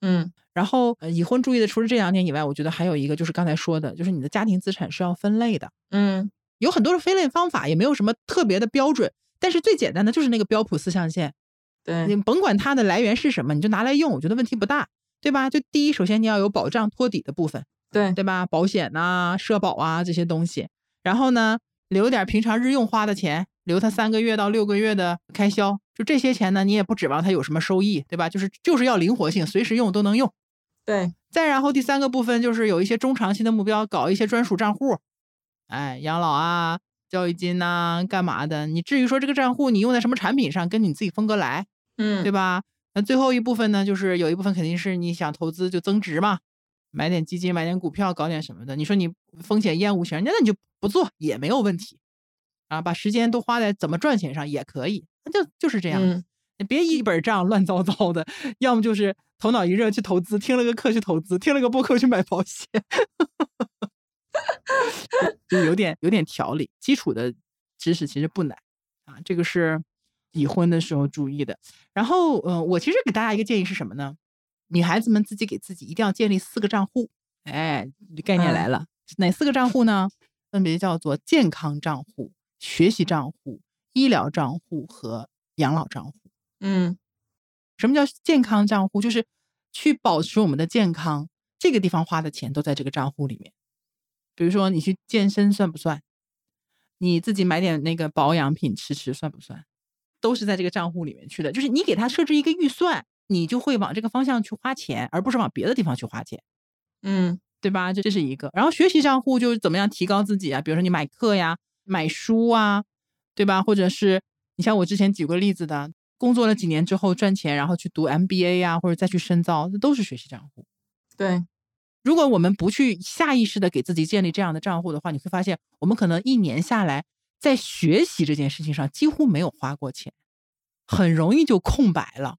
[SPEAKER 1] 嗯，
[SPEAKER 2] 然后呃，已婚注意的，除了这两点以外，我觉得还有一个就是刚才说的，就是你的家庭资产是要分类的。
[SPEAKER 1] 嗯，
[SPEAKER 2] 有很多的分类方法，也没有什么特别的标准，但是最简单的就是那个标普四象限。
[SPEAKER 1] 对，
[SPEAKER 2] 你甭管它的来源是什么，你就拿来用，我觉得问题不大，对吧？就第一，首先你要有保障托底的部分，
[SPEAKER 1] 对
[SPEAKER 2] 对吧？保险呐、社保啊这些东西。然后呢，留点平常日用花的钱，留他三个月到六个月的开销，就这些钱呢，你也不指望他有什么收益，对吧？就是就是要灵活性，随时用都能用。
[SPEAKER 1] 对，
[SPEAKER 2] 再然后第三个部分就是有一些中长期的目标，搞一些专属账户，哎，养老啊、教育金呐、干嘛的？你至于说这个账户你用在什么产品上，跟你自己风格来，
[SPEAKER 1] 嗯，
[SPEAKER 2] 对吧？那最后一部分呢，就是有一部分肯定是你想投资就增值嘛，买点基金、买点股票、搞点什么的。你说你风险厌恶型，那你就不做也没有问题啊，把时间都花在怎么赚钱上也可以，那就就是这样。
[SPEAKER 1] 嗯
[SPEAKER 2] 你别一本账乱糟糟的，要么就是头脑一热去投资，听了个课去投资，听了个播客去买保险，<laughs> 就有点有点条理。基础的知识其实不难啊，这个是已婚的时候注意的。然后，呃，我其实给大家一个建议是什么呢？女孩子们自己给自己一定要建立四个账户。哎，概念来了，哪四个账户呢？分别叫做健康账户、学习账户、医疗账户和养老账户。
[SPEAKER 1] 嗯
[SPEAKER 2] 什么叫健康账户？就是去保持我们的健康，这个地方花的钱都在这个账户里面。比如说你去健身算不算？你自己买点那个保养品吃吃算不算？都是在这个账户里面去的。就是你给他设置一个预算，你就会往这个方向去花钱，而不是往别的地方去花钱，
[SPEAKER 1] 嗯
[SPEAKER 2] 对吧？这这是一个。然后学习账户就是怎么样提高自己啊？比如说你买课呀、买书啊，对吧？或者是你像我之前举过例子的，工作了几年之后赚钱，然后去读 MBA 呀、或者再去深造，这都是学习账户。
[SPEAKER 1] 对，
[SPEAKER 2] 如果我们不去下意识的给自己建立这样的账户的话，你会发现我们可能一年下来在学习这件事情上几乎没有花过钱，很容易就空白了。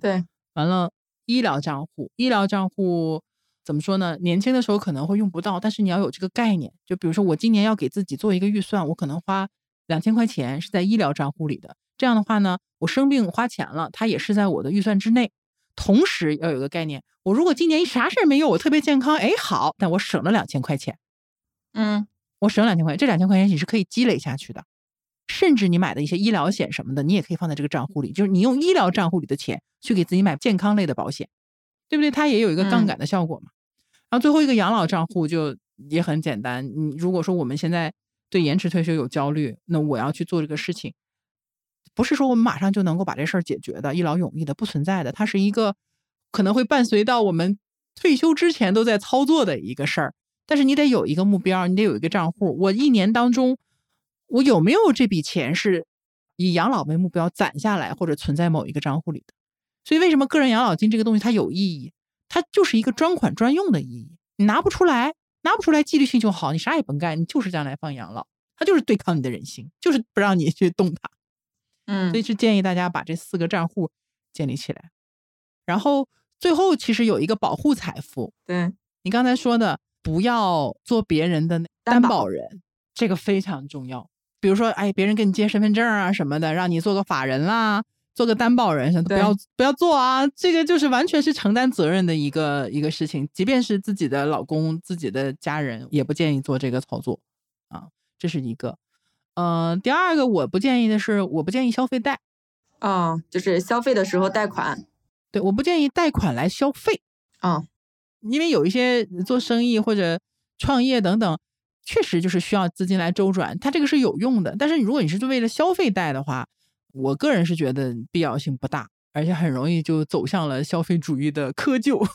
[SPEAKER 1] 对，
[SPEAKER 2] 完了，医疗账户，医疗账户怎么说呢？年轻的时候可能会用不到，但是你要有这个概念。就比如说，我今年要给自己做一个预算，我可能花两千块钱是在医疗账户里的。这样的话呢，我生病花钱了，它也是在我的预算之内。同时要有个概念，我如果今年啥事儿没有，我特别健康，哎，好，但我省了两千块钱，
[SPEAKER 1] 嗯
[SPEAKER 2] 我省两千块钱，这两千块钱你是可以积累下去的。甚至你买的一些医疗险什么的，你也可以放在这个账户里，就是你用医疗账户里的钱去给自己买健康类的保险，对不对？它也有一个杠
[SPEAKER 1] 嗯
[SPEAKER 2] 杆的效果嘛。然后最后一个养老账户就也很简单，你如果说我们现在对延迟退休有焦虑，那我要去做这个事情，不是说我们马上就能够把这事儿解决的，一劳永逸的，不存在的。它是一个可能会伴随到我们退休之前都在操作的一个事儿。但是你得有一个目标，你得有一个账户。我一年当中，我有没有这笔钱是以养老为目标攒下来，或者存在某一个账户里的？所以为什么个人养老金这个东西它有意义？它就是一个专款专用的意义。你拿不出来，拿不出来，纪律性就好，你啥也甭干，你就是将来放养老。它就是对抗你的人性，就是不让你去动它。
[SPEAKER 1] 嗯
[SPEAKER 2] 所以是建议大家把这四个账户建立起来。然后最后其实有一个保护财富，
[SPEAKER 1] 对，
[SPEAKER 2] 你刚才说的不要做别人的担
[SPEAKER 1] 保
[SPEAKER 2] 人，这个非常重要。比如说，哎，别人给你借身份证啊什么的，让你做个法人啦，做个担保人什么的，不要不要做啊！这个就是完全是承担责任的一个一个事情，即便是自己的老公、自己的家人，也不建议做这个操作啊。这是一个。呃，第二个我不建议的是，我不建议消费贷。
[SPEAKER 1] 哦，就是消费的时候贷款，
[SPEAKER 2] 对，我不建议贷款来消费。
[SPEAKER 1] 哦，
[SPEAKER 2] 因为有一些做生意或者创业等等，确实就是需要资金来周转，它这个是有用的。但是如果你是为了消费贷的话，我个人是觉得必要性不大，而且很容易就走向了消费主义的窠臼。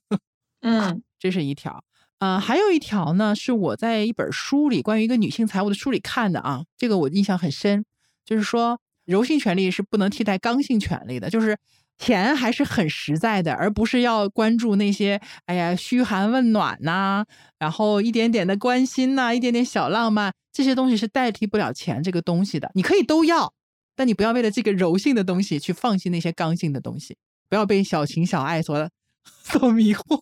[SPEAKER 2] <laughs>
[SPEAKER 1] 嗯
[SPEAKER 2] 这是一条。呃，还有一条呢，是我在一本书里关于一个女性财务的书里看的啊，这个我印象很深，就是说柔性权利是不能替代刚性权利的，就是钱还是很实在的，而不是要关注那些哎呀嘘寒问暖呐、然后一点点的关心呐、一点点小浪漫，这些东西是代替不了钱这个东西的。你可以都要，但你不要为了这个柔性的东西去放弃那些刚性的东西，不要被小情小爱所 <laughs> 所迷惑。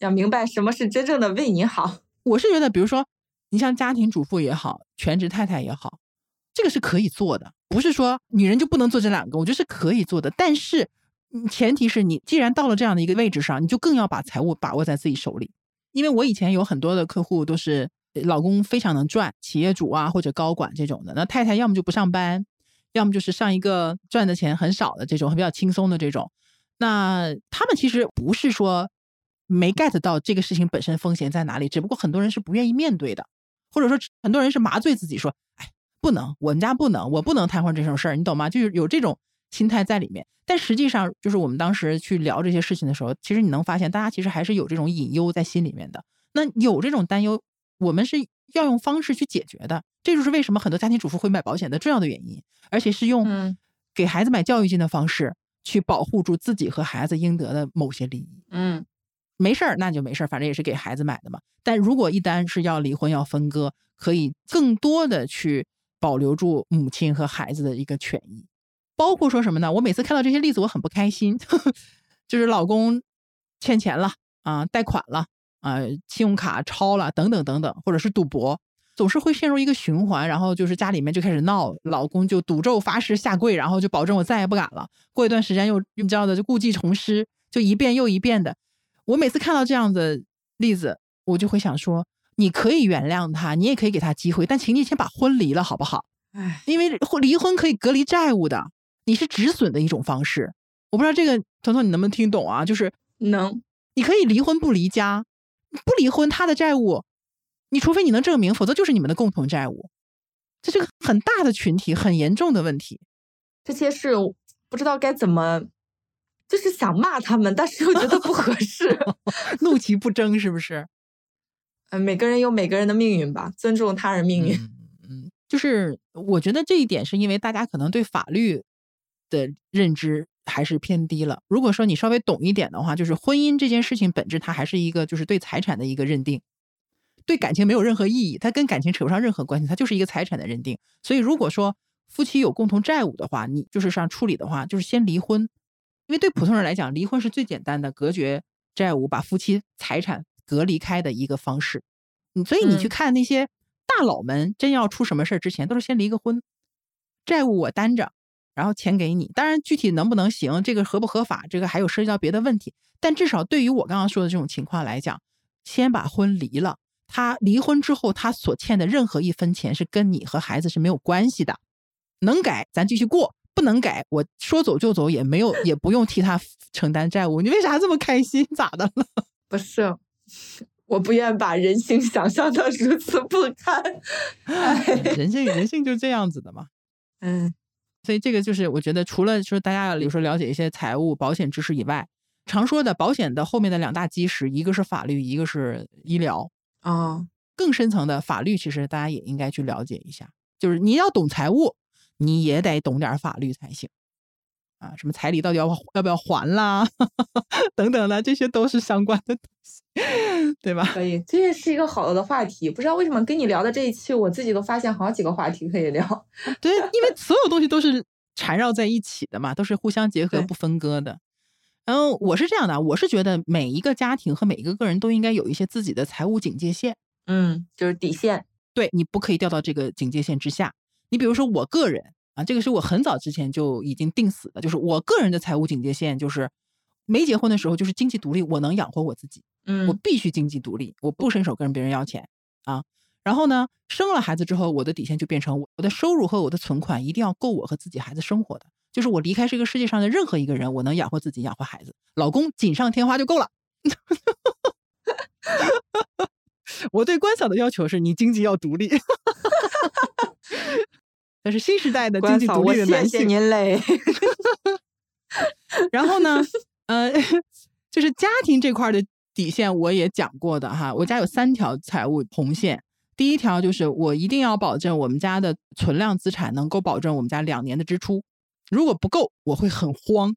[SPEAKER 1] 要明白什么是真正的为你好。<laughs>
[SPEAKER 2] 我是觉得，比如说，你像家庭主妇也好，全职太太也好，这个是可以做的，不是说女人就不能做这两个，我觉得是可以做的。但是，前提是你既然到了这样的一个位置上，你就更要把财务把握在自己手里。因为我以前有很多的客户都是老公非常能赚，企业主啊或者高管这种的，那太太要么就不上班，要么就是上一个赚的钱很少的这种，比较轻松的这种。那他们其实不是说没 get 到这个事情本身风险在哪里，只不过很多人是不愿意面对的，或者说很多人是麻醉自己说，不能，我们家不能，我不能瘫痪这种事儿，你懂吗？就是有这种心态在里面。但实际上，就是我们当时去聊这些事情的时候，其实你能发现，大家其实还是有这种隐忧在心里面的。那有这种担忧，我们是要用方式去解决的。这就是为什么很多家庭主妇会买保险的重要的原因，而且是用
[SPEAKER 1] 嗯
[SPEAKER 2] 给孩子买教育金的方式去保护住自己和孩子应得的某些利益。
[SPEAKER 1] 嗯
[SPEAKER 2] 没事儿，那就没事儿，反正也是给孩子买的嘛。但如果一旦是要离婚、要分割，可以更多的去保留住母亲和孩子的一个权益。包括说什么呢？我每次看到这些例子，我很不开心，<laughs> 就是老公欠钱了啊，贷款了啊，信用卡超了等等等等，或者是赌博，总是会陷入一个循环，然后就是家里面就开始闹，老公就赌咒发誓下跪，然后就保证我再也不敢了。过一段时间又你知道的，就故技重施，就一遍又一遍的。我每次看到这样的例子，我就会想说，你可以原谅他，你也可以给他机会，但请你先把婚离了，好不好？
[SPEAKER 1] 哎，
[SPEAKER 2] 因为婚离婚可以隔离债务的，你是止损的一种方式。我不知道这个彤彤你能不能听懂啊？就是
[SPEAKER 1] 能
[SPEAKER 2] 你可以离婚不离家，不离婚他的债务，你除非你能证明，否则就是你们的共同债务。这是个很大的群体，很严重的问题。
[SPEAKER 1] 这些事不知道该怎么，就是想骂他们，但是又觉得不合适。<laughs>
[SPEAKER 2] 怒其不争，是不是？
[SPEAKER 1] 嗯，每个人有每个人的命运吧，尊重他人命运。
[SPEAKER 2] 嗯，就是我觉得这一点是因为大家可能对法律的认知还是偏低了。如果说你稍微懂一点的话，就是婚姻这件事情本质它还是一个就是对财产的一个认定，对感情没有任何意义，它跟感情扯不上任何关系，它就是一个财产的认定。所以如果说夫妻有共同债务的话，你就是上处理的话，就是先离婚，因为对普通人来讲，离婚是最简单的隔绝债务、把夫妻财产隔离开的一个方式。嗯，所以你去
[SPEAKER 1] 嗯
[SPEAKER 2] 看那些大佬们，真要出什么事儿之前，都是先离个婚，债务我担着，然后钱给你。当然，具体能不能行，这个合不合法，这个还有涉及到别的问题。但至少对于我刚刚说的这种情况来讲，先把婚离了。他离婚之后，他所欠的任何一分钱是跟你和孩子是没有关系的。能改咱继续过，不能改我说走就走，也没有也不用替他承担债务。你为啥这么开心？咋的了？
[SPEAKER 1] 不是，<laughs> 我不愿把人性想象的如此不堪。<laughs> 唉，
[SPEAKER 2] 人性人性就这样子的嘛。<laughs>
[SPEAKER 1] 嗯
[SPEAKER 2] 所以这个就是我觉得，除了说大家有时候了解一些财务保险知识以外，常说的保险的后面的两大基石，一个是法律，一个是医疗。
[SPEAKER 1] 哦，
[SPEAKER 2] 更深层的法律，其实大家也应该去了解一下。就是你要懂财务，你也得懂点法律才行。啊，什么彩礼到底要要不要还啦，<laughs> 等等的，这些都是相关的东西，对吧？
[SPEAKER 1] 可以，这也是一个好的话题。不知道为什么跟你聊的这一期，我自己都发现好几个话题可以聊。
[SPEAKER 2] 对，因为所有东西都是缠绕在一起的嘛，都是互相结合、不分割的。然后我是这样的，我是觉得每一个家庭和每一个个人都应该有一些自己的财务警戒线。
[SPEAKER 1] 嗯，就是底线。
[SPEAKER 2] 对你不可以掉到这个警戒线之下。你比如说我个人啊，这个是我很早之前就已经定死的，就是我个人的财务警戒线就是没结婚的时候就是经济独立，我能养活我自己，嗯我
[SPEAKER 1] 嗯
[SPEAKER 2] 必须经济独立，我不伸手跟别人要钱啊。然后呢，生了孩子之后，我的底线就变成我的收入和我的存款一定要够我和自己孩子生活的，就是我离开这个世界上的任何一个人，我能养活自己，养活孩子，老公锦上添花就够了。<laughs> 我对关嫂的要求是你经济要独立，<laughs> 那是新时代的经济独立的男
[SPEAKER 1] 谢谢
[SPEAKER 2] 性。
[SPEAKER 1] 您嘞。<laughs> <laughs>
[SPEAKER 2] 然后呢，呃，<laughs> 就是家庭这块儿的底线我也讲过的哈，我家有三条财务红线。第一条就是我一定要保证我们家的存量资产能够保证我们家两年的支出，如果不够，我会很慌，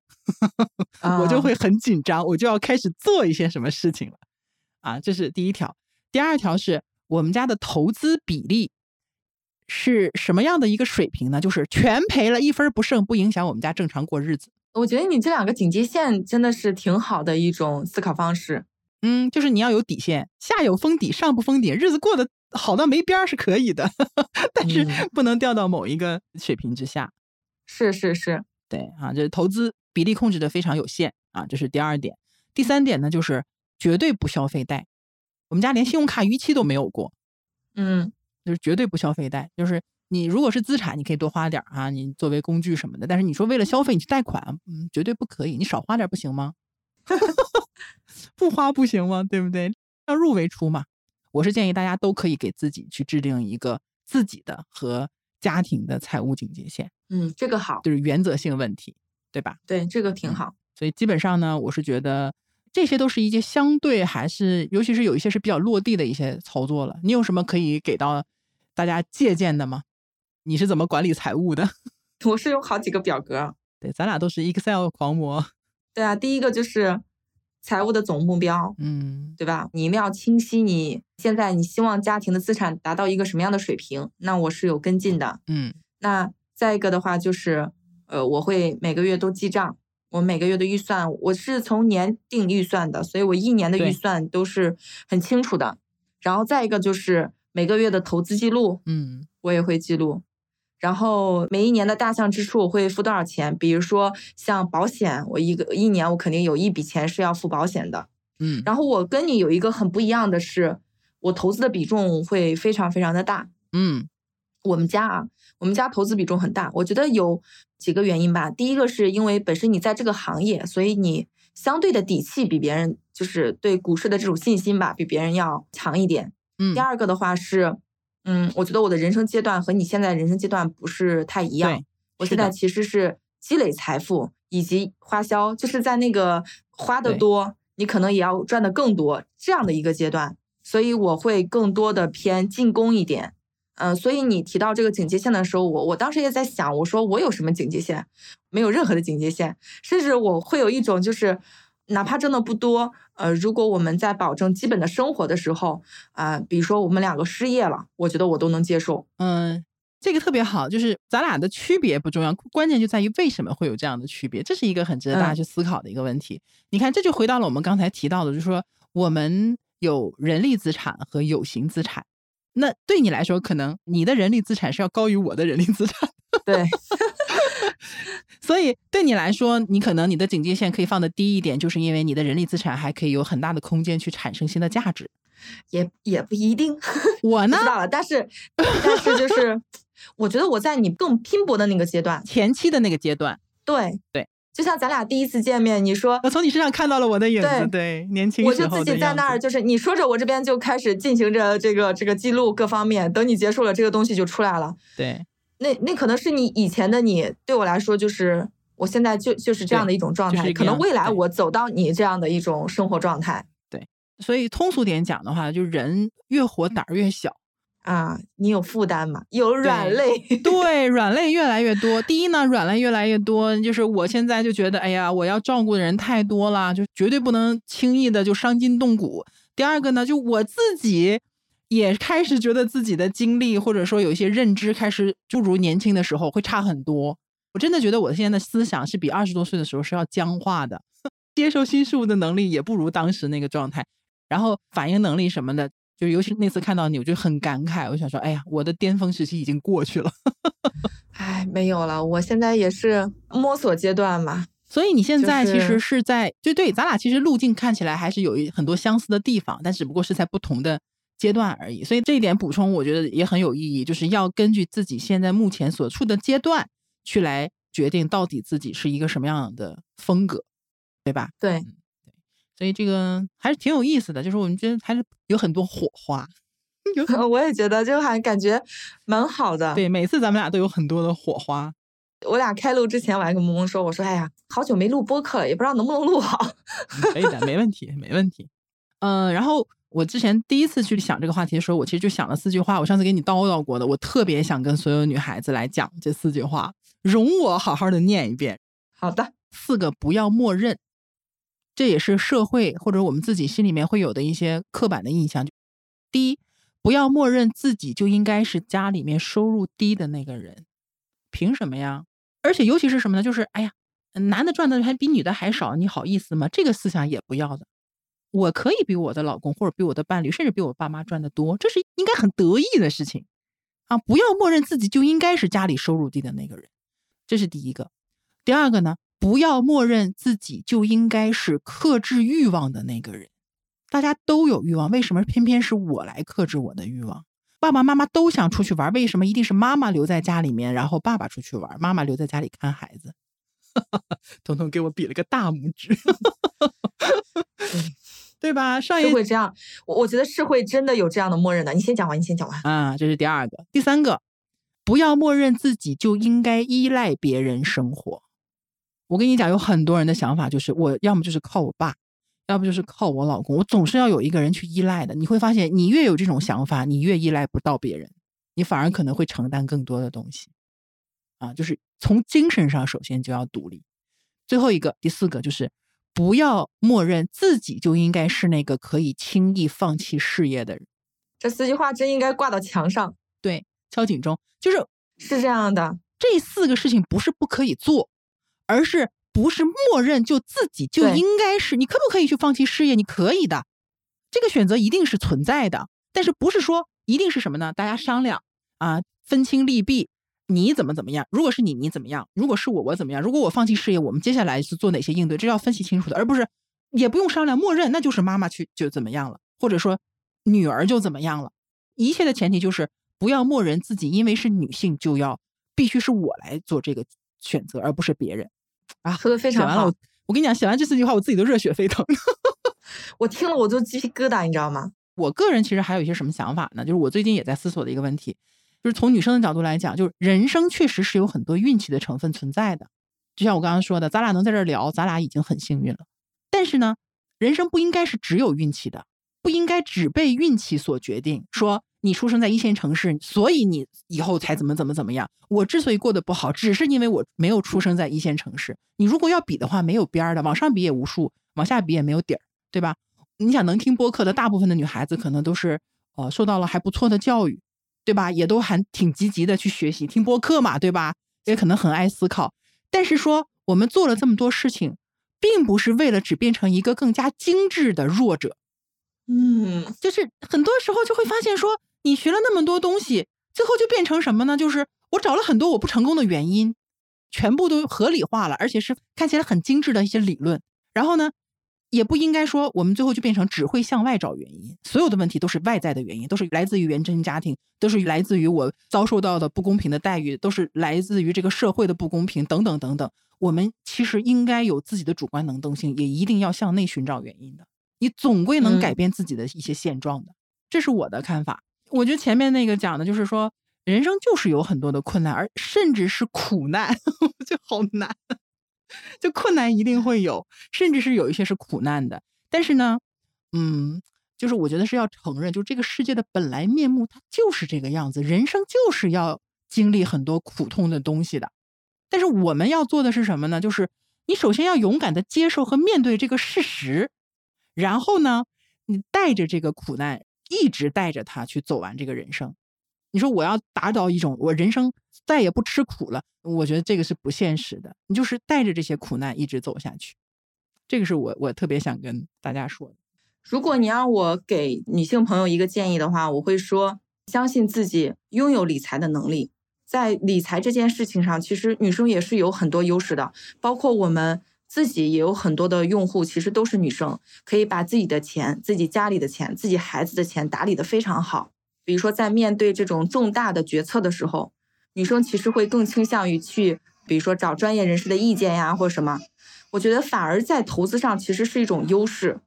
[SPEAKER 2] 我就
[SPEAKER 1] 啊
[SPEAKER 2] 会很紧张，我就要开始做一些什么事情了。啊，这是第一条。第二条是我们家的投资比例是什么样的一个水平呢？就是全赔了，一分不剩，不影响我们家正常过日子。
[SPEAKER 1] 我觉得你这两个警戒线真的是挺好的一种思考方式。
[SPEAKER 2] 嗯，就是你要有底线，下有封底，上不封顶，日子过得好到没边儿是可以的，<laughs> 但是
[SPEAKER 1] 嗯
[SPEAKER 2] 不能掉到某一个水平之下。
[SPEAKER 1] 是是是，
[SPEAKER 2] 对啊，就是投资比例控制的非常有限啊，这是第二点。第三点呢，就是绝对不消费贷。我们家连信用卡逾期都没有过，
[SPEAKER 1] 嗯
[SPEAKER 2] 就是绝对不消费贷。就是你如果是资产，你可以多花点儿啊，你作为工具什么的。但是你说为了消费你去贷款，嗯，绝对不可以。你少花点儿不行吗？<laughs> 不花不行吗？对不对？要入为出嘛。我是建议大家都可以给自己去制定一个自己的和家庭的财务警戒线，
[SPEAKER 1] 嗯，这个好，
[SPEAKER 2] 就是原则性问题，对吧？
[SPEAKER 1] 对，这个挺
[SPEAKER 2] 嗯
[SPEAKER 1] 好。
[SPEAKER 2] 所以基本上呢，我是觉得这些都是一些相对还是，尤其是有一些是比较落地的一些操作了。你有什么可以给到大家借鉴的吗？你是怎么管理财务的？<laughs>
[SPEAKER 1] 我是有好几个表格。
[SPEAKER 2] 对，咱俩都是 Excel 狂魔。
[SPEAKER 1] 对啊，第一个就是财务的总目标，
[SPEAKER 2] 嗯
[SPEAKER 1] 对吧？你一定要清晰，你现在你希望家庭的资产达到一个什么样的水平？那我是有跟进的。
[SPEAKER 2] 嗯
[SPEAKER 1] 那再一个的话就是，呃，我会每个月都记账，我每个月的预算我是从年定预算的，所以我一年的预算都是很清楚的。然后再一个就是每个月的投资记录，
[SPEAKER 2] 嗯
[SPEAKER 1] 我也会记录。然后每一年的大项支出我会付多少钱？比如说像保险，我一个一年我肯定有一笔钱是要付保险的。
[SPEAKER 2] 嗯
[SPEAKER 1] 然后我跟你有一个很不一样的是，我投资的比重会非常非常的大。
[SPEAKER 2] 嗯
[SPEAKER 1] 我们家啊，我们家投资比重很大，我觉得有几个原因吧。第一个是因为本身你在这个行业，所以你相对的底气比别人，就是对股市的这种信心吧，比别人要强一点。
[SPEAKER 2] 嗯
[SPEAKER 1] 第，二个的话是，嗯，我觉得我的人生阶段和你现在人生阶段不是太一样
[SPEAKER 2] 对。
[SPEAKER 1] 我现在其实是积累财富以及花销，就是在那个花的多，你可能也要赚的更多这样的一个阶段，所以我会更多的偏进攻一点。嗯、所以你提到这个警戒线的时候，我我当时也在想，我说我有什么警戒线？没有任何的警戒线，甚至我会有一种就是，哪怕挣的不多，呃，如果我们在保证基本的生活的时候，啊、比如说我们两个失业了，我觉得我都能接受。
[SPEAKER 2] 嗯，这个特别好，就是咱俩的区别不重要，关键就在于为什么会有这样的区别，这是一个很值得大家
[SPEAKER 1] 嗯
[SPEAKER 2] 去思考的一个问题。你看，这就回到了我们刚才提到的，就是说我们有人力资产和有形资产。那对你来说，可能你的人力资产是要高于我的人力资产，
[SPEAKER 1] 对，<laughs>
[SPEAKER 2] 所以对你来说，你可能你的警戒线可以放的低一点，就是因为你的人力资产还可以有很大的空间去产生新的价值。
[SPEAKER 1] 也也不一定。<laughs>
[SPEAKER 2] 我呢
[SPEAKER 1] 知，道了，但是但是就是，<laughs> 我觉得我在你更拼搏的那个阶段，
[SPEAKER 2] 前期的那个阶段，
[SPEAKER 1] 对
[SPEAKER 2] 对，
[SPEAKER 1] 就像咱俩第一次见面，你说
[SPEAKER 2] 我从你身上看到了我的影子，
[SPEAKER 1] 对
[SPEAKER 2] 对，年轻
[SPEAKER 1] 我就自己在那儿，就是你说着，我这边就开始进行着这个这个记录各方面，等你结束了，这个东西就出来了。
[SPEAKER 2] 对。
[SPEAKER 1] 那那可能是你以前的你，对我来说就是我现在就就是这样的一种状态，
[SPEAKER 2] 就是
[SPEAKER 1] 可能未来我走到你这样的一种生活状态对
[SPEAKER 2] 所以通俗点讲的话，就人越活胆儿越小。
[SPEAKER 1] 啊，你有负担嘛，有软肋，<laughs>
[SPEAKER 2] 对，软肋越来越多。第一呢，软肋越来越多，就是我现在就觉得，哎呀，我要照顾的人太多了，就绝对不能轻易的就伤筋动骨。第二个呢，就我自己也开始觉得自己的经历或者说有一些认知开始不如年轻的时候会差很多。我真的觉得我现在的思想是比二十多岁的时候是要僵化的，<laughs> 接受新事物的能力也不如当时那个状态，然后反应能力什么的。就尤其那次看到你，我就很感慨，我想说，哎呀，我的巅峰时期已经过去了。<laughs>
[SPEAKER 1] 哎，没有了，我现在也是摸索阶段嘛。
[SPEAKER 2] 所以你现在其
[SPEAKER 1] 就是
[SPEAKER 2] 实是在，就对，咱俩其实路径看起来还是有一很多相似的地方，但只不过是在不同的阶段而已。所以这一点补充，我觉得也很有意义，就是要根据自己现在目前所处的阶段去来决定到底自己是一个什么样的风格，对吧？
[SPEAKER 1] 对对，
[SPEAKER 2] 所以这个还是挺有意思的，就是我们觉得还是有很多火花。<laughs> 有很
[SPEAKER 1] 我也觉得就还感觉蛮好的。
[SPEAKER 2] 对，每次咱们俩都有很多的火花。<laughs>
[SPEAKER 1] 我俩开录之前，我还跟萌萌说，我说，哎呀，好久没录播客了，也不知道能不能录好。
[SPEAKER 2] 可以的，没问题，没问题。嗯、然后我之前第一次去想这个话题的时候，我其实就想了四句话，我上次给你叨叨过的，我特别想跟所有女孩子来讲这四句话，容我好好的念一遍。
[SPEAKER 1] 好的，
[SPEAKER 2] 四个不要默认，这也是社会或者我们自己心里面会有的一些刻板的印象。第一，不要默认自己就应该是家里面收入低的那个人，凭什么呀？而且尤其是什么呢？就是哎呀，男的赚的还比女的还少，你好意思吗？这个思想也不要的。我可以比我的老公或者比我的伴侣，甚至比我爸妈赚的多，这是应该很得意的事情啊！不要默认自己就应该是家里收入低的那个人，这是第一个。第二个呢，不要默认自己就应该是克制欲望的那个人。大家都有欲望，为什么偏偏是我来克制我的欲望？爸爸妈妈都想出去玩，为什么一定是妈妈留在家里面，然后爸爸出去玩，妈妈留在家里看孩子？<laughs> 彤彤给我比了个大拇指，<laughs> 对吧？上一
[SPEAKER 1] 是会这样，我我觉得是会真的有这样的默认的。你先讲完，你先讲完。
[SPEAKER 2] 啊，这是第二个。第三个，不要默认自己就应该依赖别人生活。我跟你讲，有很多人的想法就是，我要么就是靠我爸，要不就是靠我老公，我总是要有一个人去依赖的。你会发现，你越有这种想法，你越依赖不到别人，你反而可能会承担更多的东西。啊，就是从精神上首先就要独立。最后一个，第四个就是不要默认自己就应该是那个可以轻易放弃事业的人。
[SPEAKER 1] 这四句话真应该挂到墙上。
[SPEAKER 2] 对，敲警钟，就是
[SPEAKER 1] 是这样的，
[SPEAKER 2] 这四个事情不是不可以做，而是不是默认就自己就应该是？你可不可以去放弃事业？你可以的，这个选择一定是存在的，但是不是说一定是什么呢？大家商量啊，分清利弊。你怎么怎么样？如果是你，你怎么样？如果是我，我怎么样？如果我放弃事业，我们接下来是做哪些应对？这要分析清楚的，而不是也不用商量，默认那就是妈妈去就怎么样了，或者说女儿就怎么样了。一切的前提就是不要默认自己因为是女性就要必须是我来做这个选择，而不是别人啊。
[SPEAKER 1] 说的非常好
[SPEAKER 2] 写完了我。我跟你讲，写完这四句话，我自己都热血沸腾。<laughs>
[SPEAKER 1] 我听了我都鸡皮疙瘩，你知道吗？
[SPEAKER 2] 我个人其实还有一些什么想法呢？就是我最近也在思索的一个问题，就是从女生的角度来讲，就是人生确实是有很多运气的成分存在的。就像我刚刚说的，咱俩能在这儿聊，咱俩已经很幸运了。但是呢，人生不应该是只有运气的，不应该只被运气所决定。说你出生在一线城市，所以你以后才怎么怎么怎么样。我之所以过得不好，只是因为我没有出生在一线城市。你如果要比的话，没有边儿的，往上比也无数，往下比也没有底儿，对吧？你想能听播客的大部分的女孩子，可能都是呃受到了还不错的教育，对吧？也都还挺积极的去学习听播客嘛，对吧？也可能很爱思考。但是说我们做了这么多事情，并不是为了只变成一个更加精致的弱者，
[SPEAKER 1] 嗯，
[SPEAKER 2] 就是很多时候就会发现说，你学了那么多东西，最后就变成什么呢？就是我找了很多我不成功的原因，全部都合理化了，而且是看起来很精致的一些理论。然后呢，也不应该说我们最后就变成只会向外找原因，所有的问题都是外在的原因，都是来自于原生家庭，都是来自于我遭受到的不公平的待遇，都是来自于这个社会的不公平等等等等。我们其实应该有自己的主观能动性，也一定要向内寻找原因的。你总归能改
[SPEAKER 1] 嗯
[SPEAKER 2] 变自己的一些现状的，这是我的看法。我觉得前面那个讲的就是说，人生就是有很多的困难，而甚至是苦难，<laughs> 就好难。就困难一定会有，甚至是有一些是苦难的。但是呢，嗯，就是我觉得是要承认，就这个世界的本来面目，它就是这个样子。人生就是要经历很多苦痛的东西的。但是我们要做的是什么呢？就是你首先要勇敢的接受和面对这个事实，然后呢，你带着这个苦难，一直带着它去走完这个人生。你说我要达到一种我人生再也不吃苦了，我觉得这个是不现实的。你就是带着这些苦难一直走下去，这个是我我特别想跟大家说的。
[SPEAKER 1] 如果你让我给女性朋友一个建议的话，我会说，相信自己拥有理财的能力。在理财这件事情上，其实女生也是有很多优势的，包括我们自己也有很多的用户，其实都是女生，可以把自己的钱、自己家里的钱、自己孩子的钱打理得非常好。比如说，在面对这种重大的决策的时候，女生其实会更倾向于去，比如说找专业人士的意见呀，或者什么。我觉得反而在投资上其实是一种优势。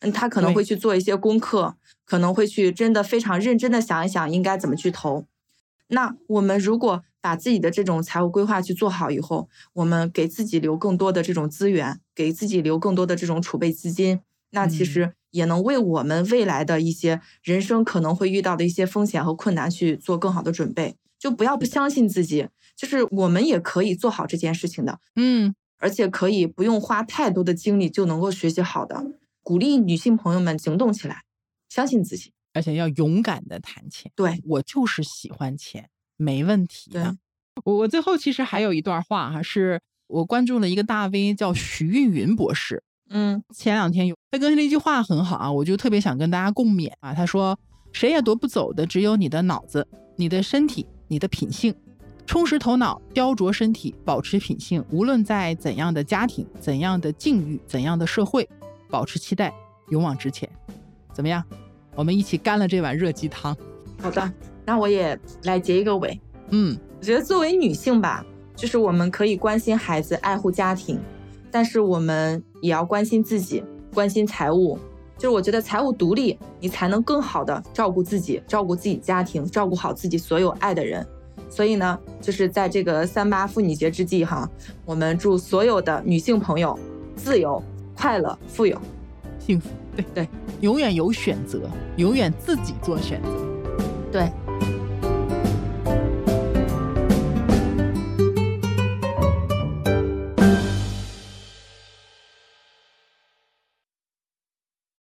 [SPEAKER 1] 嗯，她可能会去做一些功课，可能会去真的非常认真的想一想应该怎么去投。那我们如果把自己的这种财务规划去做好以后，我们给自己留更多的这种资源，给自己留更多的这种储备资金，那其实。也能为我们未来的一些人生可能会遇到的一些风险和困难去做更好的准备，就不要不相信自己，就是我们也可以做好这件事情的，
[SPEAKER 2] 嗯，
[SPEAKER 1] 而且可以不用花太多的精力就能够学习好的。鼓励女性朋友们行动起来，相信自己，
[SPEAKER 2] 而且要勇敢的谈钱。
[SPEAKER 1] 对
[SPEAKER 2] 我就是喜欢钱，没问题的。我我最后其实还有一段话哈，是我关注了一个大 V 叫徐运云博士。
[SPEAKER 1] 嗯，
[SPEAKER 2] 前两天有他更新了一句话很好啊，我就特别想跟大家共勉啊。他说：“谁也夺不走的，只有你的脑子、你的身体、你的品性。充实头脑，雕琢身体，保持品性。无论在怎样的家庭、怎样的境遇、怎样的社会，保持期待，勇往直前。怎么样？我们一起干了这碗热鸡汤。
[SPEAKER 1] 好的，那我也来结一个尾。
[SPEAKER 2] 嗯，
[SPEAKER 1] 我觉得作为女性吧，就是我们可以关心孩子，爱护家庭。”但是我们也要关心自己，关心财务。就是我觉得财务独立，你才能更好的照顾自己，照顾自己家庭，照顾好自己所有爱的人。所以呢，就是在这个三八妇女节之际哈，我们祝所有的女性朋友自由、快乐、富有、
[SPEAKER 2] 幸福。对
[SPEAKER 1] 对，
[SPEAKER 2] 永远有选择，永远自己做选择。
[SPEAKER 1] 对。